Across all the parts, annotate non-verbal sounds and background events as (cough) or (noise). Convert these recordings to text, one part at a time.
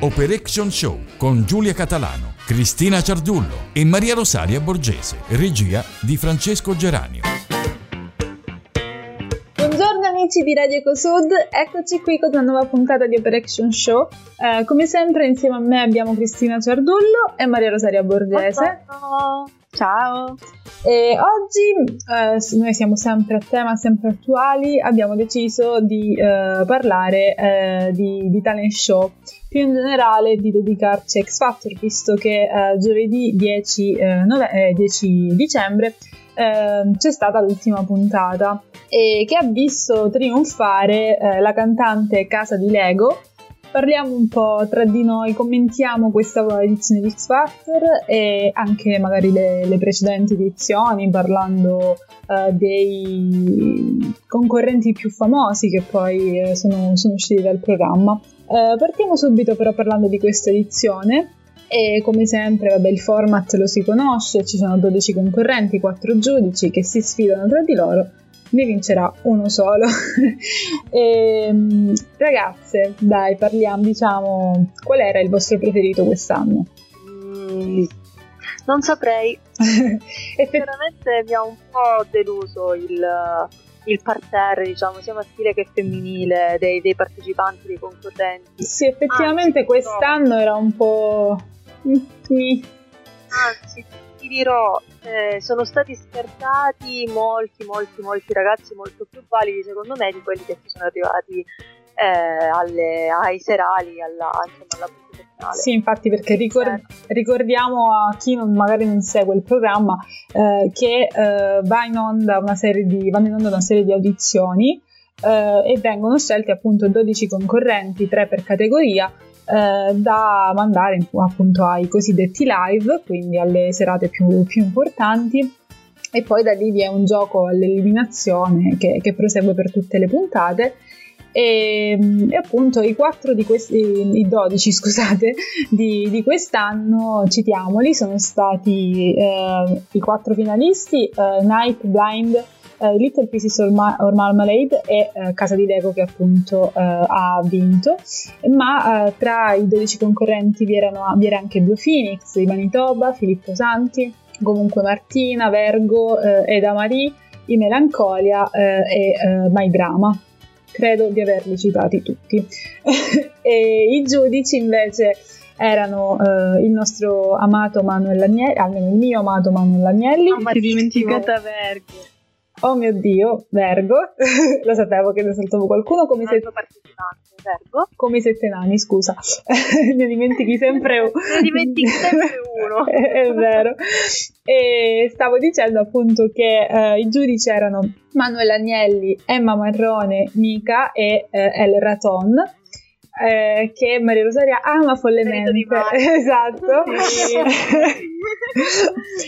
Operation Show con Giulia Catalano, Cristina Ciardullo e Maria Rosaria Borgese, regia di Francesco Geranio. Buongiorno amici di Radio Ecosud, eccoci qui con una nuova puntata di Operation Show. Eh, come sempre insieme a me abbiamo Cristina Ciardullo e Maria Rosaria Borgese. Ciao! Ciao! E oggi eh, noi siamo sempre a tema, sempre attuali, abbiamo deciso di eh, parlare eh, di, di, talent show, più in generale di dedicarci a X Factor, visto che eh, giovedì 10, eh, nove- 10 dicembre ehm, c'è stata l'ultima puntata e che ha visto trionfare eh, la cantante Casa di Lego parliamo un po' tra di noi, commentiamo questa edizione di X Factor e anche magari le, le precedenti edizioni, parlando uh, dei concorrenti più famosi che poi uh, sono, sono, usciti dal programma. Uh, partiamo subito però parlando di questa edizione. E come sempre, vabbè, il format lo si conosce, ci sono 12 concorrenti, 4 giudici che si sfidano tra di loro ne vincerà uno solo. e, (laughs) ehm, ragazze, dai, parliamo, diciamo, qual era il vostro preferito quest'anno? Mm, non saprei. (laughs) Effettivamente mi ha un po' deluso il, il parterre, diciamo, sia maschile che femminile dei, dei partecipanti, dei concorrenti. Sì, effettivamente Anzi, quest'anno no. era un po'... Anzi, ti dirò, eh, sono stati scartati molti, molti, molti ragazzi molto più validi secondo me di quelli che ci sono arrivati eh, alle, ai serali, alla, insomma, alla sì, infatti, perché ricor- ricordiamo a chi non, magari non segue il programma eh, che eh, va in onda una serie di, vanno in onda una serie di audizioni eh, e vengono scelti appunto 12 concorrenti, 3 per categoria, eh, da mandare appunto ai cosiddetti live, quindi alle serate più, più importanti. E poi da lì vi è un gioco all'eliminazione che, che prosegue per tutte le puntate. E, e, appunto i 4 questi, i 12 (laughs) scusate, di, di quest'anno, citiamoli, sono stati eh, i quattro finalisti, eh, Night Blind, uh, Little Pieces or, Ma- or Marmalade e uh, Casa di Lego che appunto uh, ha vinto, ma tra i 12 concorrenti vi, erano, vi era anche Blue Phoenix, di Manitoba, Filippo Santi, comunque Martina, Vergo, Eda Marie, I Melancolia e My Drama. Credo di averli citati tutti. (laughs) e i giudici invece erano uh, il nostro amato Manuel Agnelli, almeno il mio amato Manuel Agnelli. Ah, ma ti dimenticata Vergo. Oh mio Dio, Vergo, (laughs) lo sapevo che ne saltavo qualcuno come se... Vergo. Come i sette nani, scusa. (laughs) ne dimentichi sempre uno. ne dimentichi sempre uno. è, vero. E stavo dicendo appunto che uh, i giudici erano Manuel Agnelli, Emma Marrone, Mica e uh, El Raton eh, che Maria Rosaria ama follemente. (laughs) esatto. (laughs)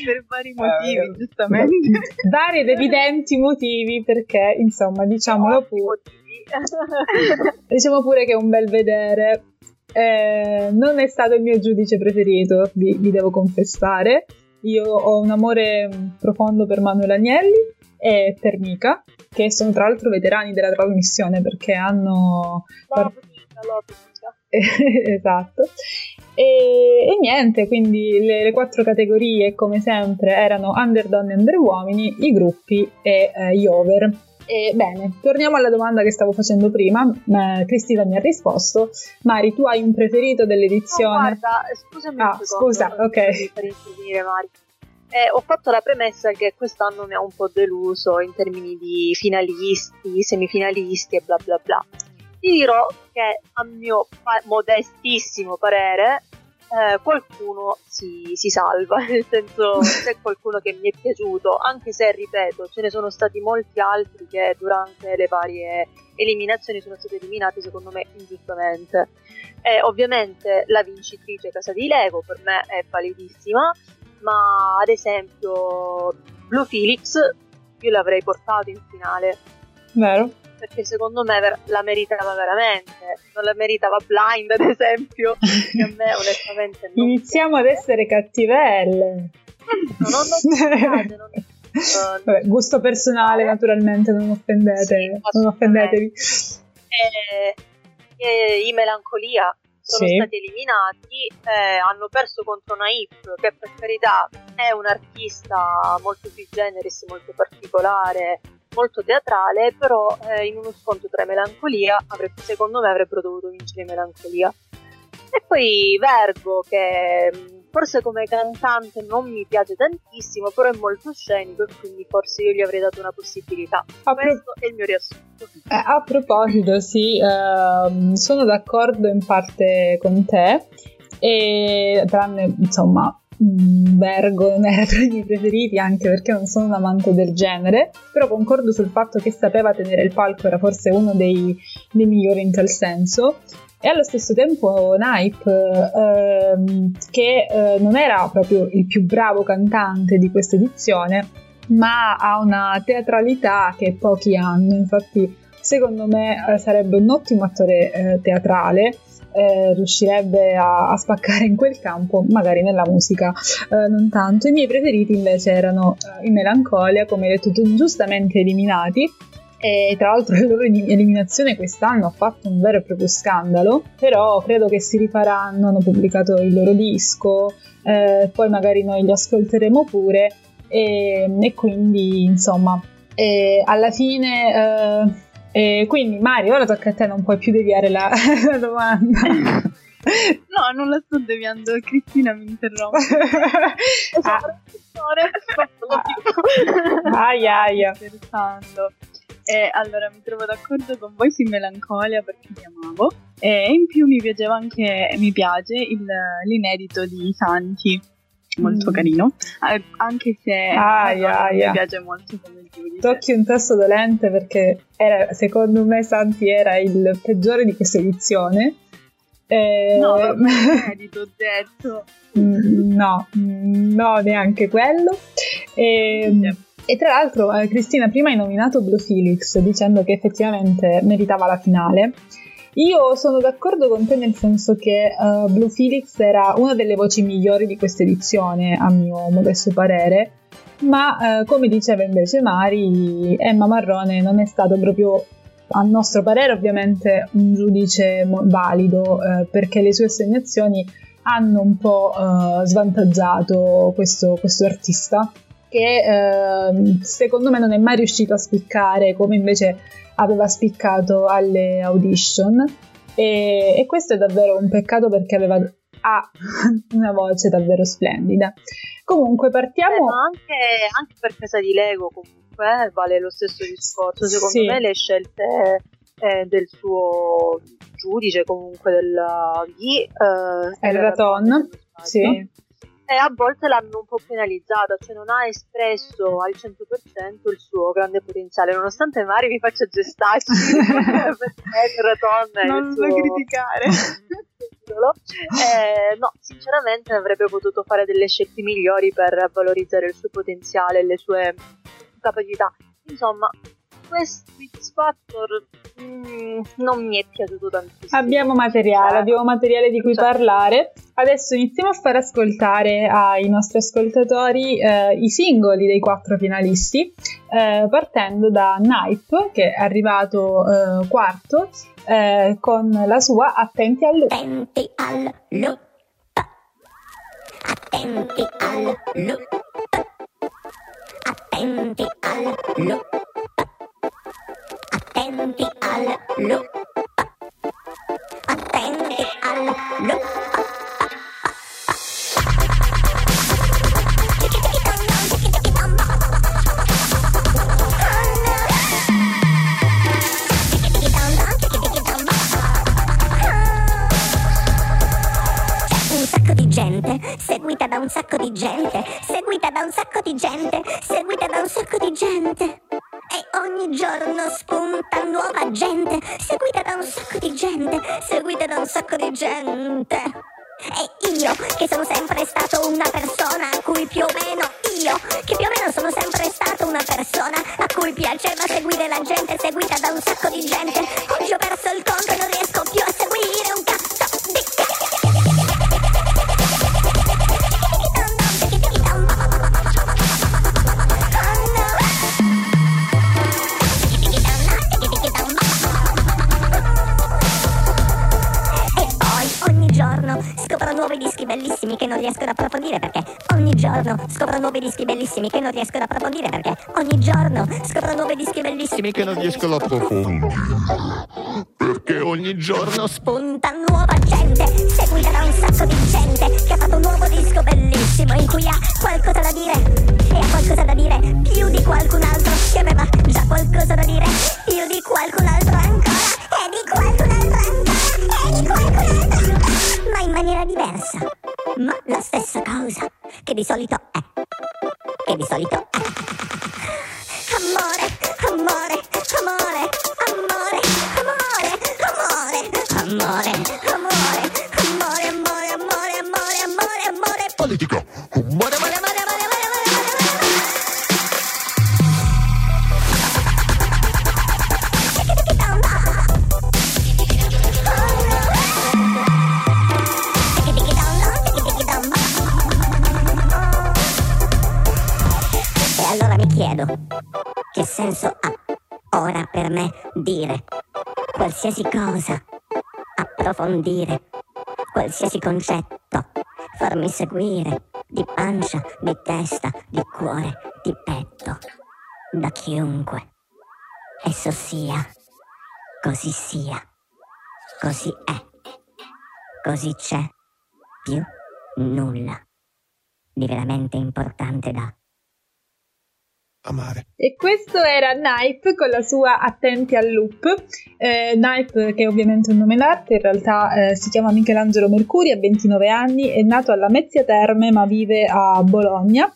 Per vari motivi, uh, giustamente. Vari ed evidenti motivi, perché insomma, diciamolo pure. (laughs) diciamo pure che è un bel vedere. Eh, non è stato il mio giudice preferito, vi, vi devo confessare. Io ho un amore profondo per Manuel Agnelli e per Mica, che sono tra l'altro veterani della trasmissione perché hanno... Wow logica. (laughs) esatto. E, e, niente, quindi le, le, quattro categorie, come sempre, erano under donne e under uomini, i gruppi e eh, gli over. E bene, torniamo alla domanda che stavo facendo prima. Eh, Cristina mi ha risposto. Mari, tu hai un preferito dell'edizione? No, guarda, scusami ah, scusa, ok. Per intervenire, Mari. Eh, ho fatto la premessa che quest'anno mi ha un po' deluso in termini di finalisti, semifinalisti e bla bla bla. Ti dirò che a mio pa- modestissimo parere eh, qualcuno si, si, salva, (laughs) nel senso c'è qualcuno che mi è piaciuto, anche se ripeto ce ne sono stati molti altri che durante le varie eliminazioni sono stati eliminati secondo me ingiustamente. E ovviamente la vincitrice Casa di Lego per me è validissima, ma ad esempio Blue Felix io l'avrei portato in finale. Vero? Perché secondo me la meritava veramente, non la meritava Blind ad esempio, che a me onestamente non Iniziamo ad essere cattivelle. No, non, non, non, Vabbè, gusto personale naturalmente, non offendete, sì, non offendetevi. E, e, I Melancolia sono Sì. stati eliminati, eh, hanno perso contro Naip, che per carità è un artista molto sui generis, molto particolare, molto teatrale, però eh, in uno scontro tra Melancolia, avrebbe- secondo me avrebbero dovuto vincere Melancolia. E poi Vergo, che mh, forse come cantante non mi piace tantissimo, però è molto scenico e quindi forse io gli avrei dato una possibilità. A pro- Questo è il mio riassunto. Eh, a proposito, sì, ehm, sono d'accordo in parte con te, e tranne insomma, Vergo non era tra i miei preferiti anche perché non sono un amante del genere, però concordo sul fatto che sapeva tenere il palco, era forse uno dei, dei migliori in tal senso. E allo stesso tempo Naip, ehm, che eh, non era proprio il più bravo cantante di questa edizione, ma ha una teatralità che pochi hanno. Infatti, secondo me eh, sarebbe un ottimo attore eh, teatrale. Eh, riuscirebbe a, a spaccare in quel campo, magari nella musica eh, non tanto. I miei preferiti invece erano eh, in Melancolia, come hai detto tu, giustamente eliminati. E tra l'altro la loro elim- eliminazione quest'anno ha fatto un vero e proprio scandalo, però credo che si rifaranno, hanno pubblicato il loro disco, eh, poi magari noi li ascolteremo pure e, e quindi insomma eh, alla fine eh, quindi Mario ora tocca a te non puoi più deviare la, (laughs) la domanda (laughs) No, non la sto deviando, Cristina mi interrompe. (laughs) ah, aia aia Scherzando. E allora mi trovo d'accordo con voi su Melancolia perché li amavo. E in più mi piaceva anche, mi piace il- l'inedito di Santi, molto Mm. carino. Anche se Aia, aia. mi piace molto come giudice. tocchi un tasto dolente perché era, secondo me Santi era il peggiore di questa edizione Eh, No, (laughs) inedito, ho detto. Mm, no, mm, no, neanche quello. E, e tra l'altro, eh, Cristina, prima hai nominato Blue Felix dicendo che effettivamente meritava la finale. Io sono d'accordo con te nel senso che eh, Blue Felix era una delle voci migliori di questa edizione, a mio modesto parere, ma eh, come diceva invece Mari, Emma Marrone non è stato proprio, a nostro parere ovviamente, un giudice valido eh, perché le sue assegnazioni hanno un po' svantaggiato questo, questo artista che eh, secondo me non è mai riuscito a spiccare come invece aveva spiccato alle audition e, e questo è davvero un peccato perché aveva ha (laughs) una voce davvero splendida. Comunque partiamo ma anche, anche per casa di Lego comunque eh, vale lo stesso discorso. Secondo Sì. me le scelte eh, del suo giudice, comunque del, di eh, El era Raton, se non sbaglio, sì. E a volte l'hanno un po' penalizzata, cioè non ha espresso al 100% il suo grande potenziale, nonostante Mari vi faccia gestacci perché è Non lo suo criticare. (laughs) Eh, no, sinceramente avrebbe potuto fare delle scelte migliori per valorizzare il suo potenziale e le sue capacità. Insomma, questo X Factor mm, non mi è piaciuto tantissimo. Abbiamo materiale, Eh, abbiamo materiale di cui certo. parlare. Adesso iniziamo a far ascoltare ai nostri ascoltatori eh, i singoli dei quattro finalisti, eh, partendo da Nipe, che è arrivato eh, quarto, eh, con la sua Attenti al lupo. Attenti al loop. Attenti al loop. Attenti al loop. Attenti al loop. Attenti al loop. un sacco di gente, seguita da un sacco di gente, seguita da un sacco di gente, seguita da un sacco di gente. E ogni giorno spunta nuova gente, seguita da un sacco di gente, seguita da un sacco di gente. E io, che sono sempre stato una persona a cui più o meno, io, che più o meno sono sempre stato una persona a cui piaceva seguire la gente, seguita da un sacco di gente. Oggi ho perso il conto e non riesco più a nuovi dischi bellissimi che non riesco ad approfondire perché ogni giorno scopro nuovi dischi bellissimi che non riesco ad approfondire perché ogni giorno scopro nuovi dischi bellissimi che non riesco ad approfondire. Perché ogni giorno spunta nuova gente seguita da un sacco di gente che ha fatto un nuovo disco bellissimo in cui ha qualcosa da dire e ha qualcosa da dire più di qualcun altro che aveva già qualcosa da dire più di qualcun altro ancora e di qualcun altro ancora e di qualcun altro in maniera diversa. Ma la stessa cosa che di solito è. Che di solito è. Amore amore approfondire qualsiasi concetto, farmi seguire di pancia, di testa, di cuore, di petto, da chiunque. Esso sia, così sia, così è, così c'è, più nulla di veramente importante da amare. E questo era Nipe con la sua Attenti al loop. Eh, Nipe, che è ovviamente un nome d'arte, in realtà eh, si chiama Michelangelo Mercuri, ha 29 anni, è nato alla Mezzia Terme ma vive a Bologna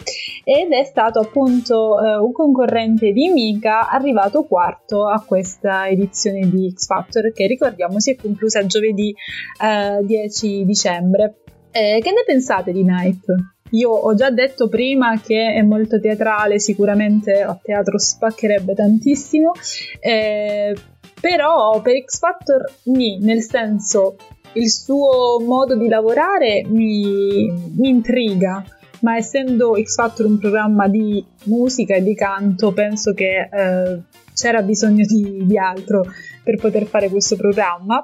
ed è stato appunto eh, un concorrente di Mika, arrivato quarto a questa edizione di X Factor che ricordiamo si è conclusa giovedì eh, 10 dicembre. Eh, che ne pensate di Nipe? Io ho già detto prima che è molto teatrale, sicuramente a teatro spaccherebbe tantissimo, eh, però per X Factor mi, nel senso il suo modo di lavorare mi, mi intriga, ma essendo X Factor un programma di musica e di canto, penso che eh, c'era bisogno di, di altro per poter fare questo programma,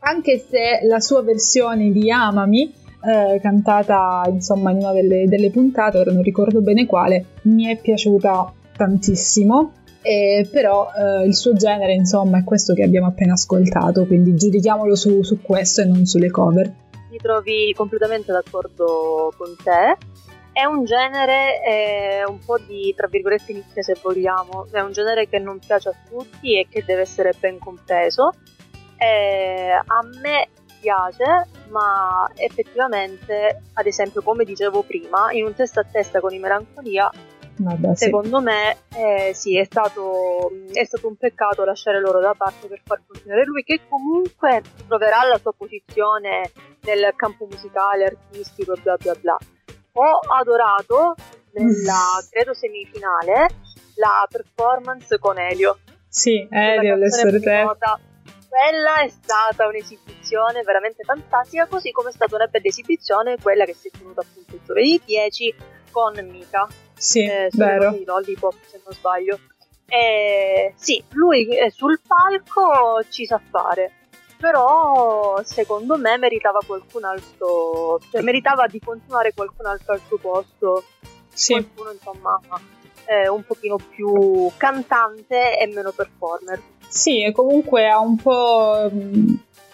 anche se la sua versione di Amami eh, cantata insomma in una delle, delle, puntate, ora non ricordo bene quale, mi è piaciuta tantissimo. Eh, però eh, il suo genere insomma è questo che abbiamo appena ascoltato quindi giudichiamolo su, su questo e non sulle cover. Ti trovi completamente d'accordo con te. È un genere eh, un po' di tra virgolette nicchia se vogliamo. È un genere che non piace a tutti e che deve essere ben compreso. A me piace, ma effettivamente, ad esempio, come dicevo prima, in un testa a testa con i melancolia, Vabbè, secondo sì. me eh, sì, è stato, è stato un peccato lasciare loro da parte per far continuare lui, che comunque troverà la sua posizione nel campo musicale, artistico, bla bla bla. Ho adorato nella, (laughs) credo, semifinale la performance con Elio. Sì, Elio, le sorte quella è stata un'esibizione veramente fantastica, così come è stata una bella esibizione quella che si è tenuta appunto il giovedì 10 con Mika. Sì, eh, vero. Di Lollipop, se non sbaglio. E, sì, lui sul palco ci sa fare, però secondo me meritava qualcun altro, cioè meritava di continuare qualcun altro al suo posto. Sì. Qualcuno insomma eh, un pochino più cantante e meno performer. Sì, e comunque ha un po'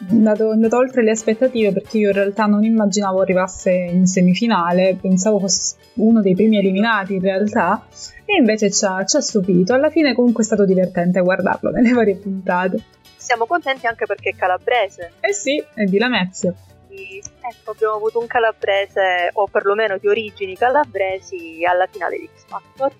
andato, andato, oltre le aspettative perché io in realtà non immaginavo arrivasse in semifinale, pensavo fosse uno dei primi eliminati in realtà, e invece ci ha, ci ha stupito. Alla fine comunque è stato divertente guardarlo (laughs) nelle varie puntate. Siamo contenti anche perché è calabrese. Eh sì, è di Lamezia. Ecco, abbiamo avuto un calabrese, o perlomeno di origini calabresi, alla finale di X Factor.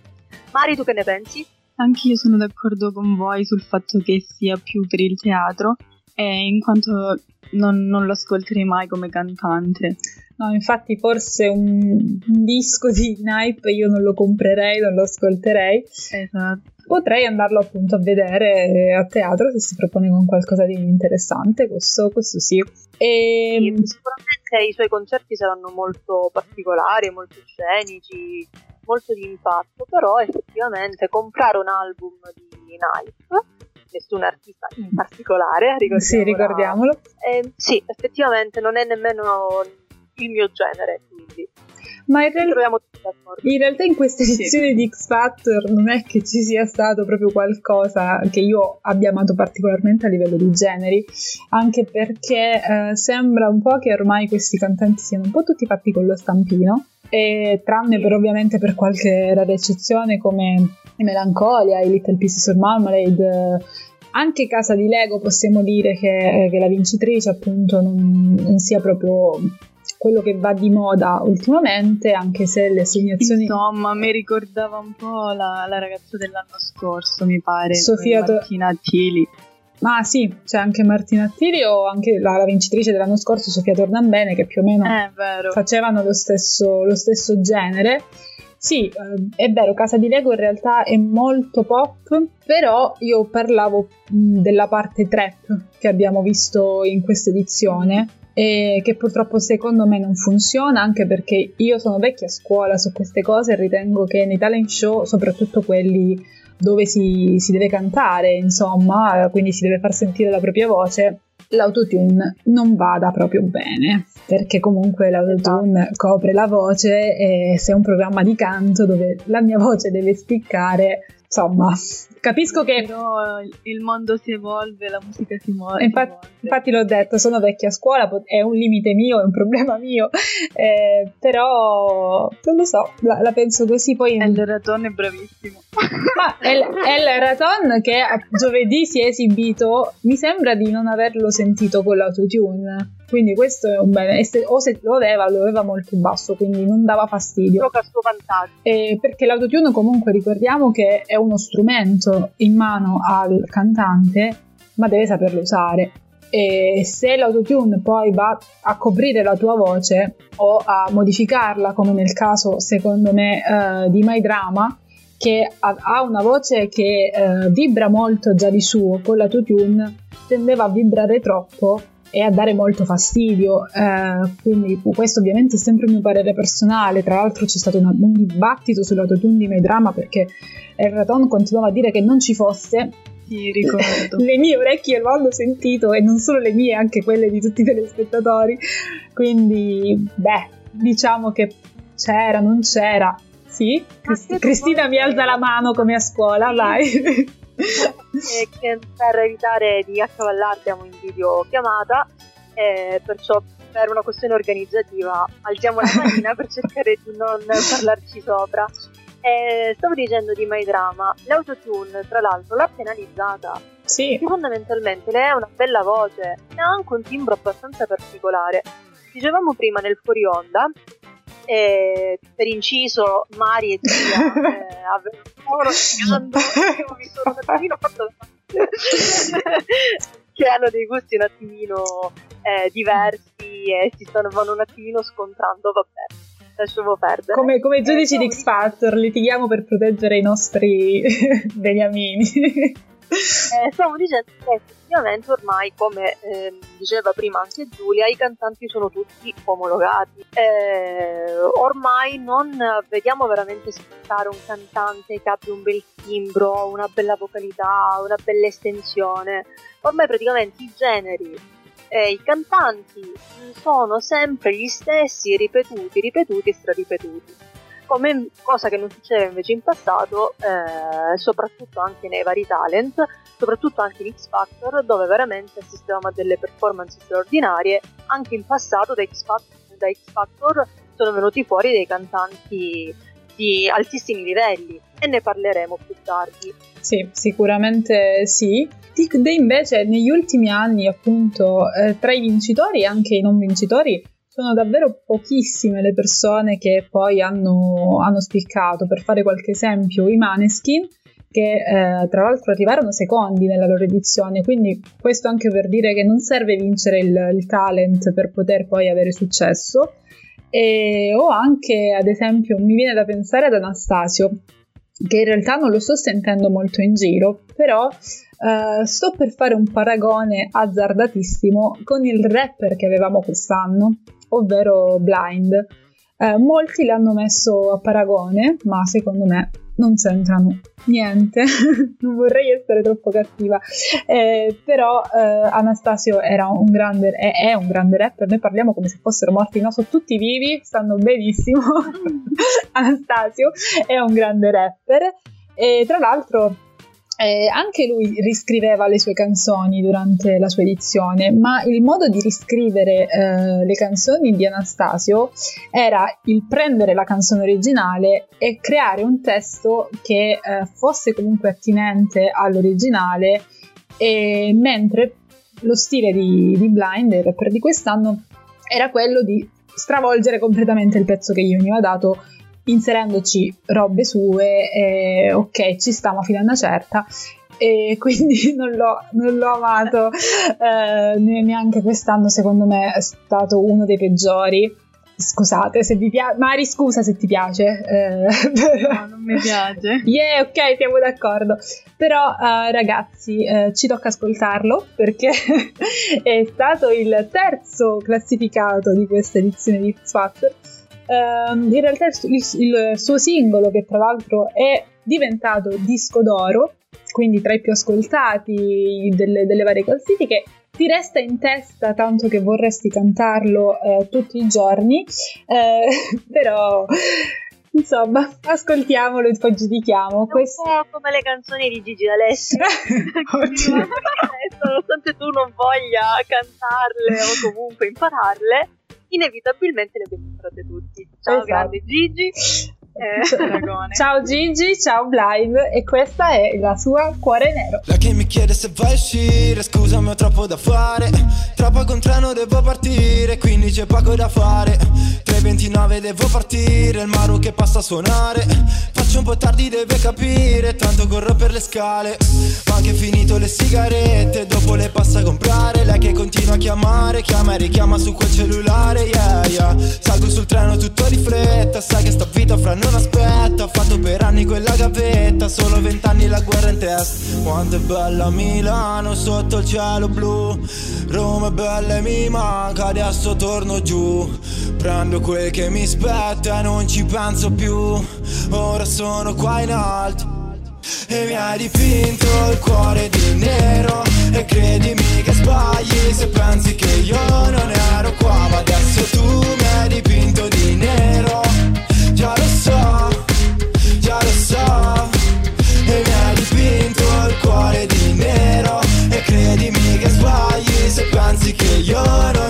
Mari, tu che ne pensi? Anch'io sono d'accordo con voi sul fatto che sia più per il teatro, eh, in quanto non, non, lo ascolterei mai come cantante. No, infatti forse un, un disco di Nipe io non lo comprerei, non lo ascolterei. Esatto. Potrei andarlo appunto a vedere a teatro se si propone con qualcosa di interessante, questo, questo sì. E... Sì, sicuramente i suoi concerti saranno molto particolari, molto scenici, molto di impatto, però effettivamente comprare un album di Nipe, nessun artista in particolare, ricordiamolo. Sì, ricordiamolo. Eh, sì, effettivamente non è nemmeno il mio genere, quindi ma in, real- in, realtà in questa edizione sì. di X Factor non è che ci sia stato proprio qualcosa che io abbia amato particolarmente a livello di generi, anche perché eh, sembra un po' che ormai questi cantanti siano un po' tutti fatti con lo stampino, e, tranne per ovviamente per qualche rara eccezione come Melancolia, i Little Pieces of Marmalade, anche Casa di Lego possiamo dire che, che la vincitrice appunto non, non, sia proprio quello che va di moda ultimamente, anche se le assegnazioni... Insomma, mi ricordava un po' la, la ragazza dell'anno scorso, mi pare, Sofia Martina Attili. Ma sì, c'è anche Martina Attili o anche la, la, vincitrice dell'anno scorso, Sofia Tornambene, che più o meno facevano lo stesso, lo stesso genere. Sì, eh, è vero, Casa di Lego in realtà è molto pop, però io parlavo della parte trap che abbiamo visto in questa edizione e che purtroppo secondo me non funziona anche perché io sono vecchia a scuola su queste cose e ritengo che nei talent show, soprattutto quelli dove si, si deve cantare, insomma, quindi si deve far sentire la propria voce, l'autotune non vada proprio bene perché comunque l'autotune esatto. copre la voce e se è un programma di canto dove la mia voce deve spiccare insomma, capisco che... Però il mondo si evolve, la musica si muove. Infatti, infatti l'ho detto, sono vecchia a scuola, è un limite mio, è un problema mio, (laughs) eh, però non lo so, la, la penso così. Poi... El Raton è bravissimo. (laughs) Ma El, El Raton che giovedì si è esibito, mi sembra di non averlo sentito con l'autotune. Quindi questo è un bene. Se, o se lo aveva, lo aveva molto basso, quindi non dava fastidio. Gioca a suo vantaggio. Eh, perché l'autotune comunque ricordiamo che è uno strumento in mano al cantante, ma deve saperlo usare. E se l'autotune poi va a coprire la tua voce o a modificarla, come nel caso secondo me uh, di My Drama, che ha una voce che uh, vibra molto già di suo, con l'autotune tendeva a vibrare troppo e a dare molto fastidio. Eh, quindi questo ovviamente è sempre il mio parere personale. Tra l'altro c'è stato una, un dibattito sull'autotune di Medrama perché Erraton continuava a dire che non ci fosse. Sì, ricordo. (laughs) le mie orecchie lo hanno sentito e non solo le mie, anche quelle di tutti i telespettatori. Quindi, beh, diciamo che c'era, non c'era. Sì, Crist- Cristina mi alza la mano come a scuola, vai (laughs) (laughs) e che per evitare di accavallarti abbiamo in videochiamata e perciò per una questione organizzativa alziamo la manina per cercare di non parlarci sopra. E stavo dicendo di My Drama, l'autotune tra l'altro l'ha penalizzata. Sì. Fondamentalmente lei ha una bella voce e ha anche un timbro abbastanza particolare. Dicevamo prima nel fuori onda eh, per inciso Mari e Zia (laughs) eh, avevano spiegando ho visto un attimino fatto (laughs) che hanno dei gusti un attimino eh, diversi e si stanno vanno un attimino scontrando vabbè lasciamo perdere. Come, come giudici di X Factor litighiamo per proteggere i nostri (laughs) beniamini eh, stavo dicendo che effettivamente ormai, come eh, diceva prima anche Giulia, i cantanti sono tutti omologati. Eh, ormai non vediamo veramente aspettare un cantante che abbia un bel timbro, una bella vocalità, una bella estensione. Ormai praticamente i generi e i cantanti sono sempre gli stessi, ripetuti, ripetuti e straripetuti come cosa che non succedeva invece in passato, eh, soprattutto anche nei vari talent, soprattutto anche in X Factor, dove veramente assistevamo a delle performance straordinarie. Anche in passato da X Factor, sono venuti fuori dei cantanti di altissimi livelli e ne parleremo più tardi. Sì, sicuramente sì. Tic invece negli ultimi anni appunto eh, tra i vincitori e anche i non vincitori sono davvero pochissime le persone che poi hanno, hanno spiccato. Per fare qualche esempio, i Maneskin, che eh, tra l'altro arrivarono secondi nella loro edizione, quindi questo anche per dire che non serve vincere il, il talent per poter poi avere successo. E, o anche, ad esempio, mi viene da pensare ad Anastasio, che in realtà non lo sto sentendo molto in giro, però uh, sto per fare un paragone azzardatissimo con il rapper che avevamo quest'anno, ovvero Blind. Uh, molti l'hanno messo a paragone, ma secondo me non c'entrano niente, (laughs) non vorrei essere troppo cattiva, eh, però eh, Anastasio era un grande, è, è, un grande rapper, noi parliamo come se fossero morti, no, sono tutti vivi, stanno benissimo, (laughs) Anastasio è un grande rapper. E tra l'altro eh, anche lui riscriveva le sue canzoni durante la sua edizione, ma il modo di riscrivere eh, le canzoni di Anastasio era il prendere la canzone originale e creare un testo che eh, fosse comunque attinente all'originale, mentre lo stile di, di Blind, il rapper di quest'anno, era quello di stravolgere completamente il pezzo che gli veniva dato inserendoci robe sue, e, ok, ci stiamo fino a una certa. E (laughs) quindi non l'ho, non l'ho amato eh, neanche quest'anno. Secondo me è stato uno dei peggiori. Scusate se vi piace, Mari, scusa se ti piace. Eh, no, (laughs) non mi piace. Yeah, ok, siamo d'accordo. Però, uh, ragazzi, uh, ci tocca ascoltarlo perché (laughs) è stato il terzo classificato di questa edizione di X Factor Uh, in realtà il, il, suo singolo, che tra l'altro è diventato disco d'oro, quindi tra i più ascoltati delle, delle varie classifiche, ti resta in testa tanto che vorresti cantarlo eh, tutti i giorni, eh, (laughs) però insomma ascoltiamolo e poi giudichiamo. È Questo... un po' come le canzoni di Gigi D'Alessio, (laughs) (laughs) nonostante tu non voglia cantarle o comunque impararle, inevitabilmente le abbiamo imparate tutti. Ciao esatto. grande Gigi. (laughs) Eh, ciao Gigi, ciao Blind e questa è la sua Cuore Nero. La che mi chiede se vai a uscire, scusami ho troppo da fare Troppo con treno devo partire, quindi c'è poco da fare 3.29 devo partire, il Maru che passa a suonare. Faccio un po' tardi deve capire, tanto corro per le scale. Ho anche finito le sigarette, dopo le passa a comprare. Lei che continua a chiamare, chiama e richiama su quel cellulare Yeah, yeah. Salgo sul treno tutto di fretta, sai che sta vita fra non aspetta. Ho fatto per anni quella gavetta Solo vent'anni la guerra in testa. Quanto è bella Milano sotto il cielo blu. Roma è bella e mi manca Adesso torno giù. Prendo quel che mi spetta non ci penso più. Ora sono qua in alto e mi hai dipinto il cuore di nero. E credimi che sbagli se pensi che io non ero qua Ma adesso tu mi hai dipinto di nero. Già lo so, già lo so. E mi hai dipinto il cuore di nero. E credimi che sbagli se pensi che io non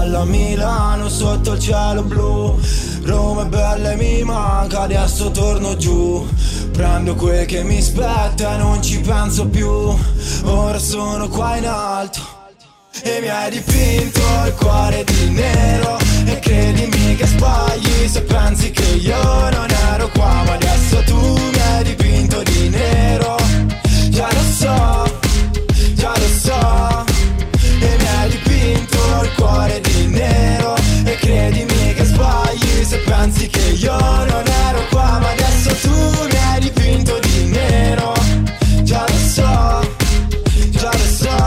bella Milano sotto il cielo blu. Roma è bella e mi manca, adesso torno giù. Prendo quel che mi spetta e non ci penso più. Ora sono qua in alto e mi hai dipinto il cuore di nero. E credimi che sbagli se pensi che io non ero qua Ma adesso tu mi hai dipinto di nero. Già lo so, già lo so cuore di nero. E credimi che sbagli se pensi che io non ero qua Ma adesso tu mi hai dipinto di nero. Già lo so, già lo so.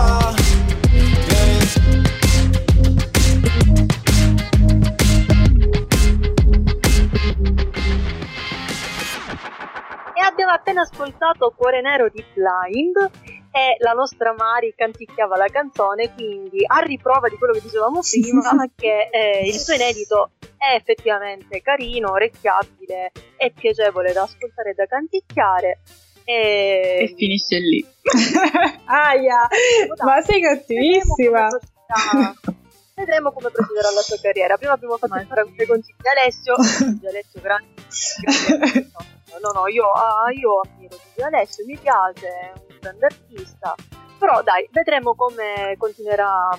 E abbiamo appena ascoltato Cuore Nero di Blind e la nostra Mari canticchiava la canzone, quindi a riprova di quello che dicevamo prima, (laughs) che eh, il suo inedito è effettivamente carino, orecchiabile e piacevole da ascoltare e da canticchiare. E, e finisce lì. (laughs) Aia, ma sei cattivissima. Vedremo come procederà la sua carriera. Prima abbiamo fatto il paragone con Gigi Alessio. (laughs) Gigi Alessio, grande. grande no, no, io, ah, io ammiro Gigi Alessio, mi piace, è un grande artista. però dai, vedremo come continuerà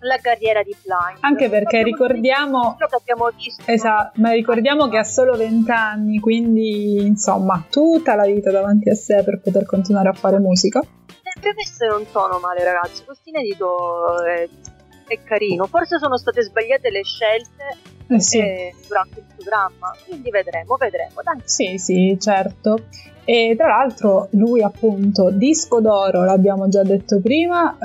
la carriera di Blind. Anche perché ricordiamo... Quello che abbiamo visto. Esatto, ma ricordiamo che ha solo 20 anni, quindi insomma, tutta la vita davanti a sé per poter continuare a fare musica. Le premesse non sono male, ragazzi. Questo inedito è, è carino. Forse sono state sbagliate le scelte Eh sì. eh, durante il programma. Quindi vedremo, vedremo. Dai. Sì, sì, certo. E tra l'altro lui appunto disco d'oro, l'abbiamo già detto prima,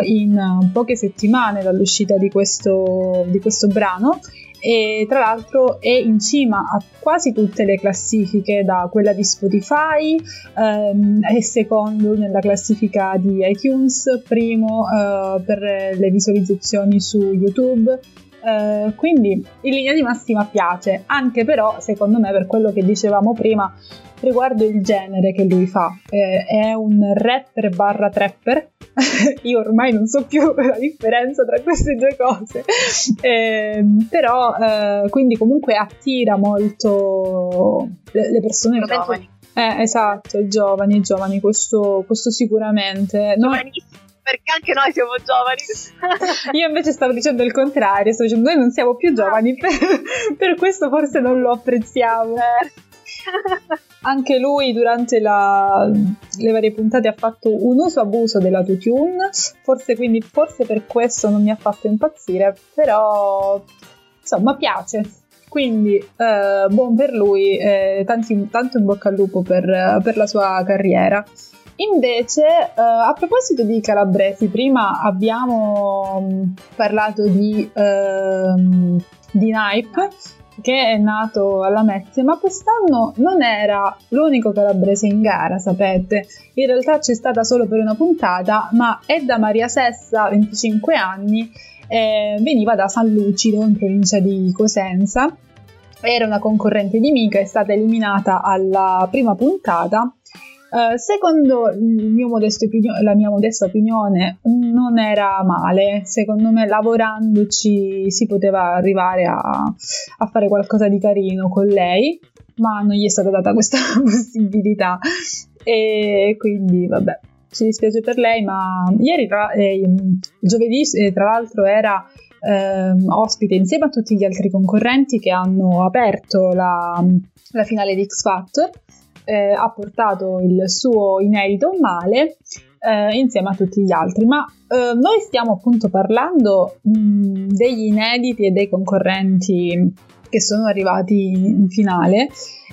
eh, in poche settimane dall'uscita di questo, di questo brano e tra l'altro è in cima a quasi tutte le classifiche, da quella di Spotify, ehm, è secondo nella classifica di iTunes, primo eh, per le visualizzazioni su YouTube. Eh, quindi in linea di massima piace, anche però secondo me per quello che dicevamo prima riguardo il genere che lui fa, eh, è un rapper barra trapper, (laughs) io ormai non so più (laughs) la differenza tra queste due cose, (laughs) Eh, però quindi comunque attira molto le, le persone Giovani. Eh, esatto, i giovani, i giovani, questo, questo sicuramente. No, Giovanissimi, perché anche noi siamo giovani. (laughs) io invece stavo dicendo il contrario, sto dicendo noi non siamo più giovani, per, per questo forse non lo apprezziamo. Anche lui durante la- le varie puntate ha fatto un uso abuso dell'autotune, forse quindi forse per questo non mi ha fatto impazzire, però insomma piace. Quindi eh, buon per lui, eh, tanti- tanto in bocca al lupo per, per la sua carriera. Invece, eh, a proposito di calabresi, prima abbiamo mh, parlato di, ehm, di Nipe, che è nato alla Mezia, ma quest'anno non era l'unico calabrese in gara, sapete. In realtà c'è stata solo per una puntata, ma Edda Maria Sessa, 25 anni, eh, veniva da San Lucido, in provincia di Cosenza. Era una concorrente di Mica, è stata eliminata alla prima puntata. Eh, secondo il mio modesto opinio- la mia modesta opinione, non era male. Secondo me, lavorandoci si poteva arrivare a, a fare qualcosa di carino con lei, ma non gli è stata data questa (laughs) possibilità. E quindi, vabbè, ci dispiace per lei, ma ieri, tra- eh, giovedì, eh, tra l'altro, era ehm, ospite insieme a tutti gli altri concorrenti che hanno aperto la, la finale di X Factor. Eh, ha portato il suo inedito male eh, insieme a tutti gli altri. Ma eh, noi stiamo appunto parlando mh, degli inediti e dei concorrenti che sono arrivati in finale.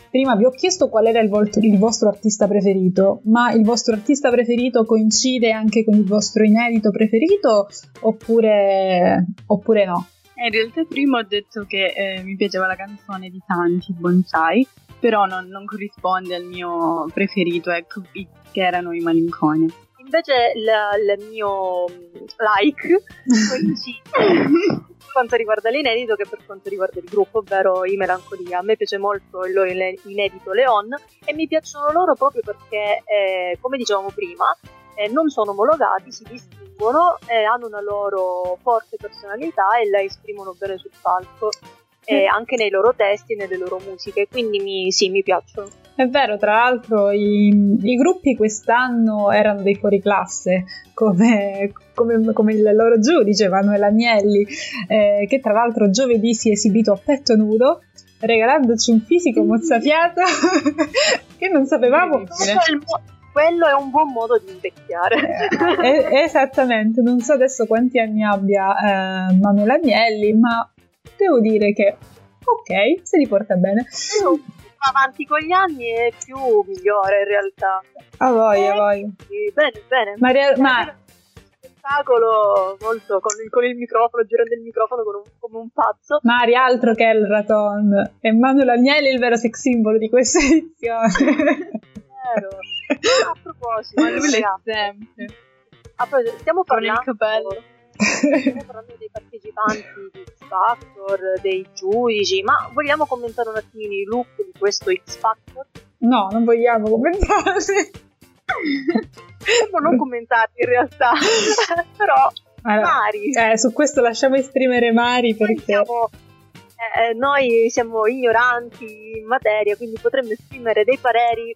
Prima vi ho chiesto qual era il, volto- il vostro artista preferito, ma il vostro artista preferito coincide anche con il vostro inedito preferito oppure, oppure no? In realtà prima ho detto che eh, mi piaceva la canzone di Tanti, Bonsai, però non, non corrisponde al mio preferito, ecco, che erano i Malinconi. Invece il, il mio mm, like (laughs) coincide per quanto riguarda l'inedito che per quanto riguarda il gruppo, ovvero i Melancolia. A me piace molto il loro ine- inedito Leon e mi piacciono loro proprio perché, eh, come dicevamo prima, eh, non sono omologati, si distinguono, eh, hanno una loro forte personalità e la esprimono bene sul palco. Eh, anche nei loro testi e nelle loro musiche, quindi mi, sì, mi piacciono. È vero, tra l'altro i, i gruppi quest'anno erano dei fuoriclasse, come, come, come il loro giudice Manuel Agnelli, eh, che tra l'altro giovedì si è esibito a petto nudo, regalandoci un fisico mozzafiato (laughs) che non sapevamo. Quello è un buon modo di invecchiare. Eh, esattamente, non so adesso quanti anni abbia eh, Manuel Agnelli, ma devo dire che ok, se li porta bene. Più va avanti con gli anni e più migliore in realtà. A voi, a voi. Bene, bene. Maria, ma spettacolo molto con il, con il microfono, girando il microfono un- come un pazzo. Mari altro che il Raton. Emanuele Agnelli è il vero sex symbol di questa edizione. Vero. (laughs) A proposito, a proposito, stiamo parlando. Stiamo parlando dei partecipanti di X Factor, dei giudici, ma vogliamo commentare un attimino i look di questo X Factor? no, non vogliamo commentare. No, non commentarli in realtà, (laughs) però Allora, Mari, eh, su questo lasciamo esprimere Mari perché siamo, eh, noi siamo ignoranti in materia, quindi potremmo esprimere dei pareri